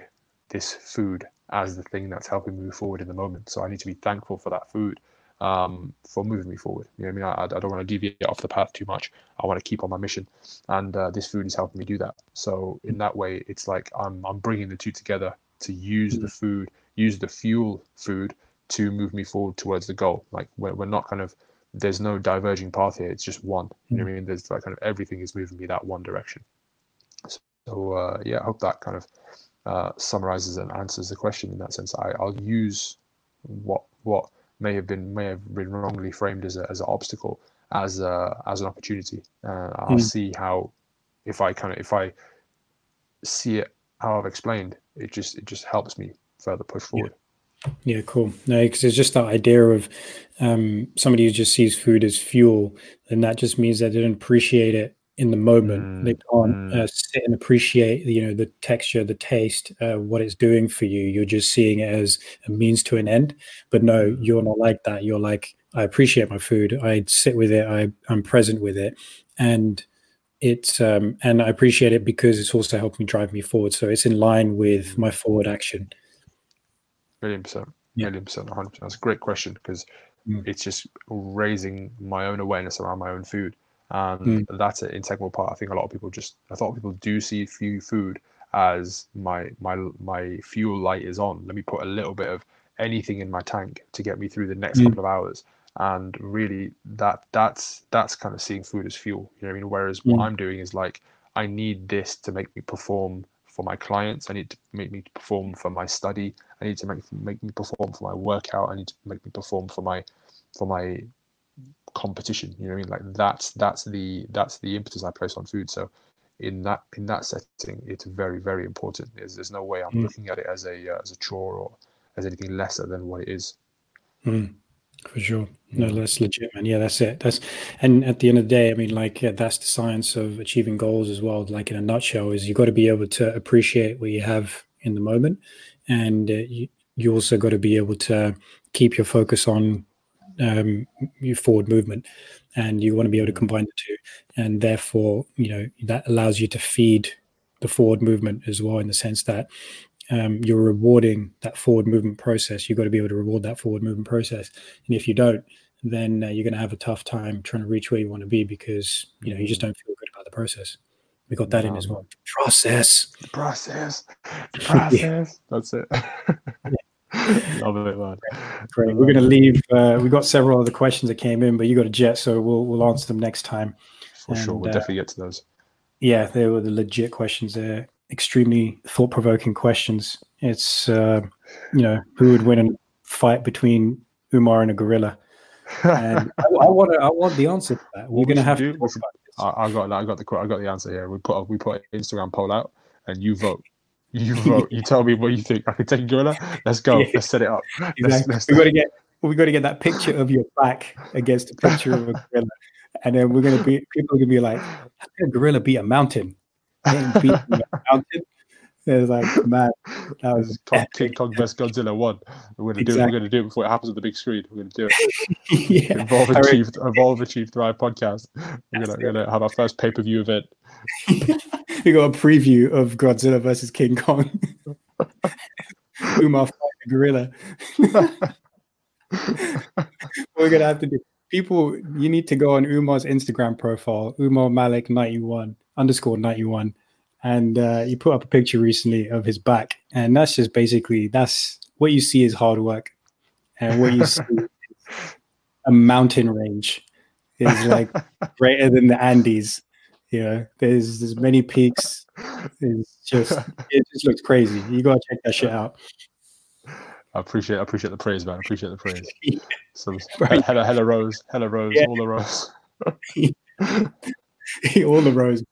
this food as the thing that's helping me move forward in the moment. So I need to be thankful for that food um, for moving me forward. You know, I mean, I, I don't want to deviate off the path too much. I want to keep on my mission, and uh, this food is helping me do that. So in that way, it's like I'm I'm bringing the two together to use the food, use the fuel food to move me forward towards the goal. Like we're, we're not kind of there's no diverging path here. It's just one. You know what I mean? There's like kind of everything is moving me that one direction. So uh, yeah, I hope that kind of uh, summarizes and answers the question in that sense. I, I'll use what what may have been may have been wrongly framed as a, as an obstacle as a, as an opportunity. Uh, I'll mm. see how if I kind of if I see it how I've explained, it just it just helps me further push forward. Yeah, yeah cool. No, because it's just that idea of um, somebody who just sees food as fuel, and that just means that they don't appreciate it in the moment. Mm, they can't mm. uh, sit and appreciate, you know, the texture, the taste, uh, what it's doing for you. You're just seeing it as a means to an end. But no, mm. you're not like that. You're like, I appreciate my food. I sit with it. I, I'm present with it, and it's um, and I appreciate it because it's also helping drive me forward. So it's in line with my forward action. Million percent, yeah. million percent, hundred percent. That's a great question because mm. it's just raising my own awareness around my own food and mm. that's an integral part. I think a lot of people just I thought people do see few food as my my my fuel light is on. Let me put a little bit of anything in my tank to get me through the next mm. couple of hours. And really, that that's that's kind of seeing food as fuel. You know what I mean? Whereas mm. what I'm doing is like I need this to make me perform for my clients. I need to make me perform for my study. I need to make make me perform for my workout. I need to make me perform for my for my competition. You know what I mean? Like that's that's the that's the impetus I place on food. So in that in that setting, it's very very important. There's there's no way I'm mm. looking at it as a uh, as a chore or as anything lesser than what it is. Mm. For sure, no, that's legit. Yeah, that's it. That's and at the end of the day, I mean, like uh, that's the science of achieving goals as well. Like in a nutshell, is you've got to be able to appreciate what you have in the moment, and uh, you, you also got to be able to keep your focus on um, your forward movement, and you want to be able to combine the two, and therefore, you know, that allows you to feed the forward movement as well, in the sense that um, you're rewarding that forward movement process. You've got to be able to reward that forward movement process, and if you don't, then uh, you're going to have a tough time trying to reach where you want to be because you know you just don't feel good about the process. We got that in as well. Process. Process. Process. yeah. That's it. Love it, man. Great. We're going to leave. Uh, we got several other questions that came in, but you got a jet, so we'll we'll answer them next time. For and, sure, we'll uh, definitely get to those. Yeah, they were the legit questions. They're extremely thought provoking questions. It's uh, you know who would win a fight between Umar and a gorilla. And I, I, want I want the answer to that. We're going to have to. I, I got I got the I got the answer here. We put we put an Instagram poll out, and you vote. You vote. You tell me what you think. I can take a gorilla. Let's go. Yeah. Let's set it up. Exactly. Let's, let's we got to get we got to get that picture of your back against a picture of a gorilla, and then we're gonna be people are gonna be like, "How can a gorilla beat a mountain?" Beat a mountain. It's like, man, that was King, King Kong vs Godzilla one. We're gonna exactly. do it. We're gonna do it before it happens on the big screen. We're gonna do it. yeah. Evolve Achieved, Evolve Achieved Thrive podcast. We're gonna, gonna have our first pay per view event. we got a preview of Godzilla versus King Kong. Umar fighting gorilla. We're gonna have to do. People, you need to go on Umar's Instagram profile, Umar Malik ninety one underscore ninety one and uh, he put up a picture recently of his back, and that's just basically that's what you see is hard work, and what you see a mountain range is like greater than the Andes. You know, there's there's many peaks it's just it just looks crazy. You gotta check that shit out. I appreciate I appreciate the praise, man. I appreciate the praise. So right. hella hella rose, hella rose, yeah. all the rose. all the rose,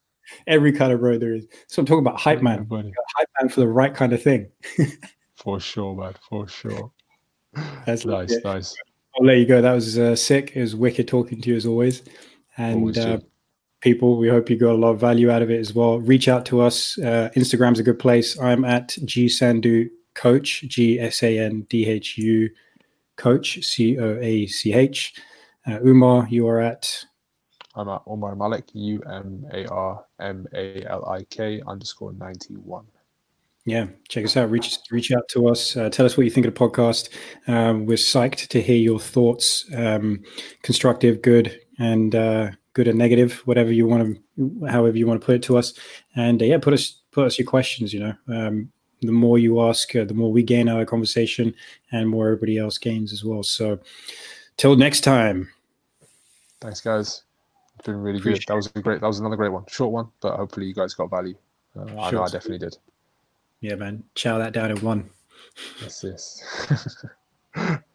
every kind of road there is. So I'm talking about hype man. Hype man for the right kind of thing. for sure, man. For sure. That's nice, nice. I'll let you go. That was uh, sick. It was wicked talking to you as always. And always uh, people, we hope you got a lot of value out of it as well. Reach out to us. Uh, Instagram's a good place. I'm at G Sandhu Coach, G S A N D H U Coach, C O A C H. Uh, Umar, you are at I'm at Umar Malik, U M A R M A L I K underscore 91. Yeah, check us out. Reach reach out to us. Uh, tell us what you think of the podcast. Um, we're psyched to hear your thoughts, um, constructive, good, and uh, good and negative, whatever you want to, however you want to put it to us. And uh, yeah, put us put us your questions. You know, um, the more you ask, uh, the more we gain our conversation, and more everybody else gains as well. So, till next time. Thanks, guys. It's been really Appreciate good. That was a great. That was another great one. Short one, but hopefully you guys got value. Uh, sure. I know I definitely did. Yeah, man. Chow that down in one. Yes, yes.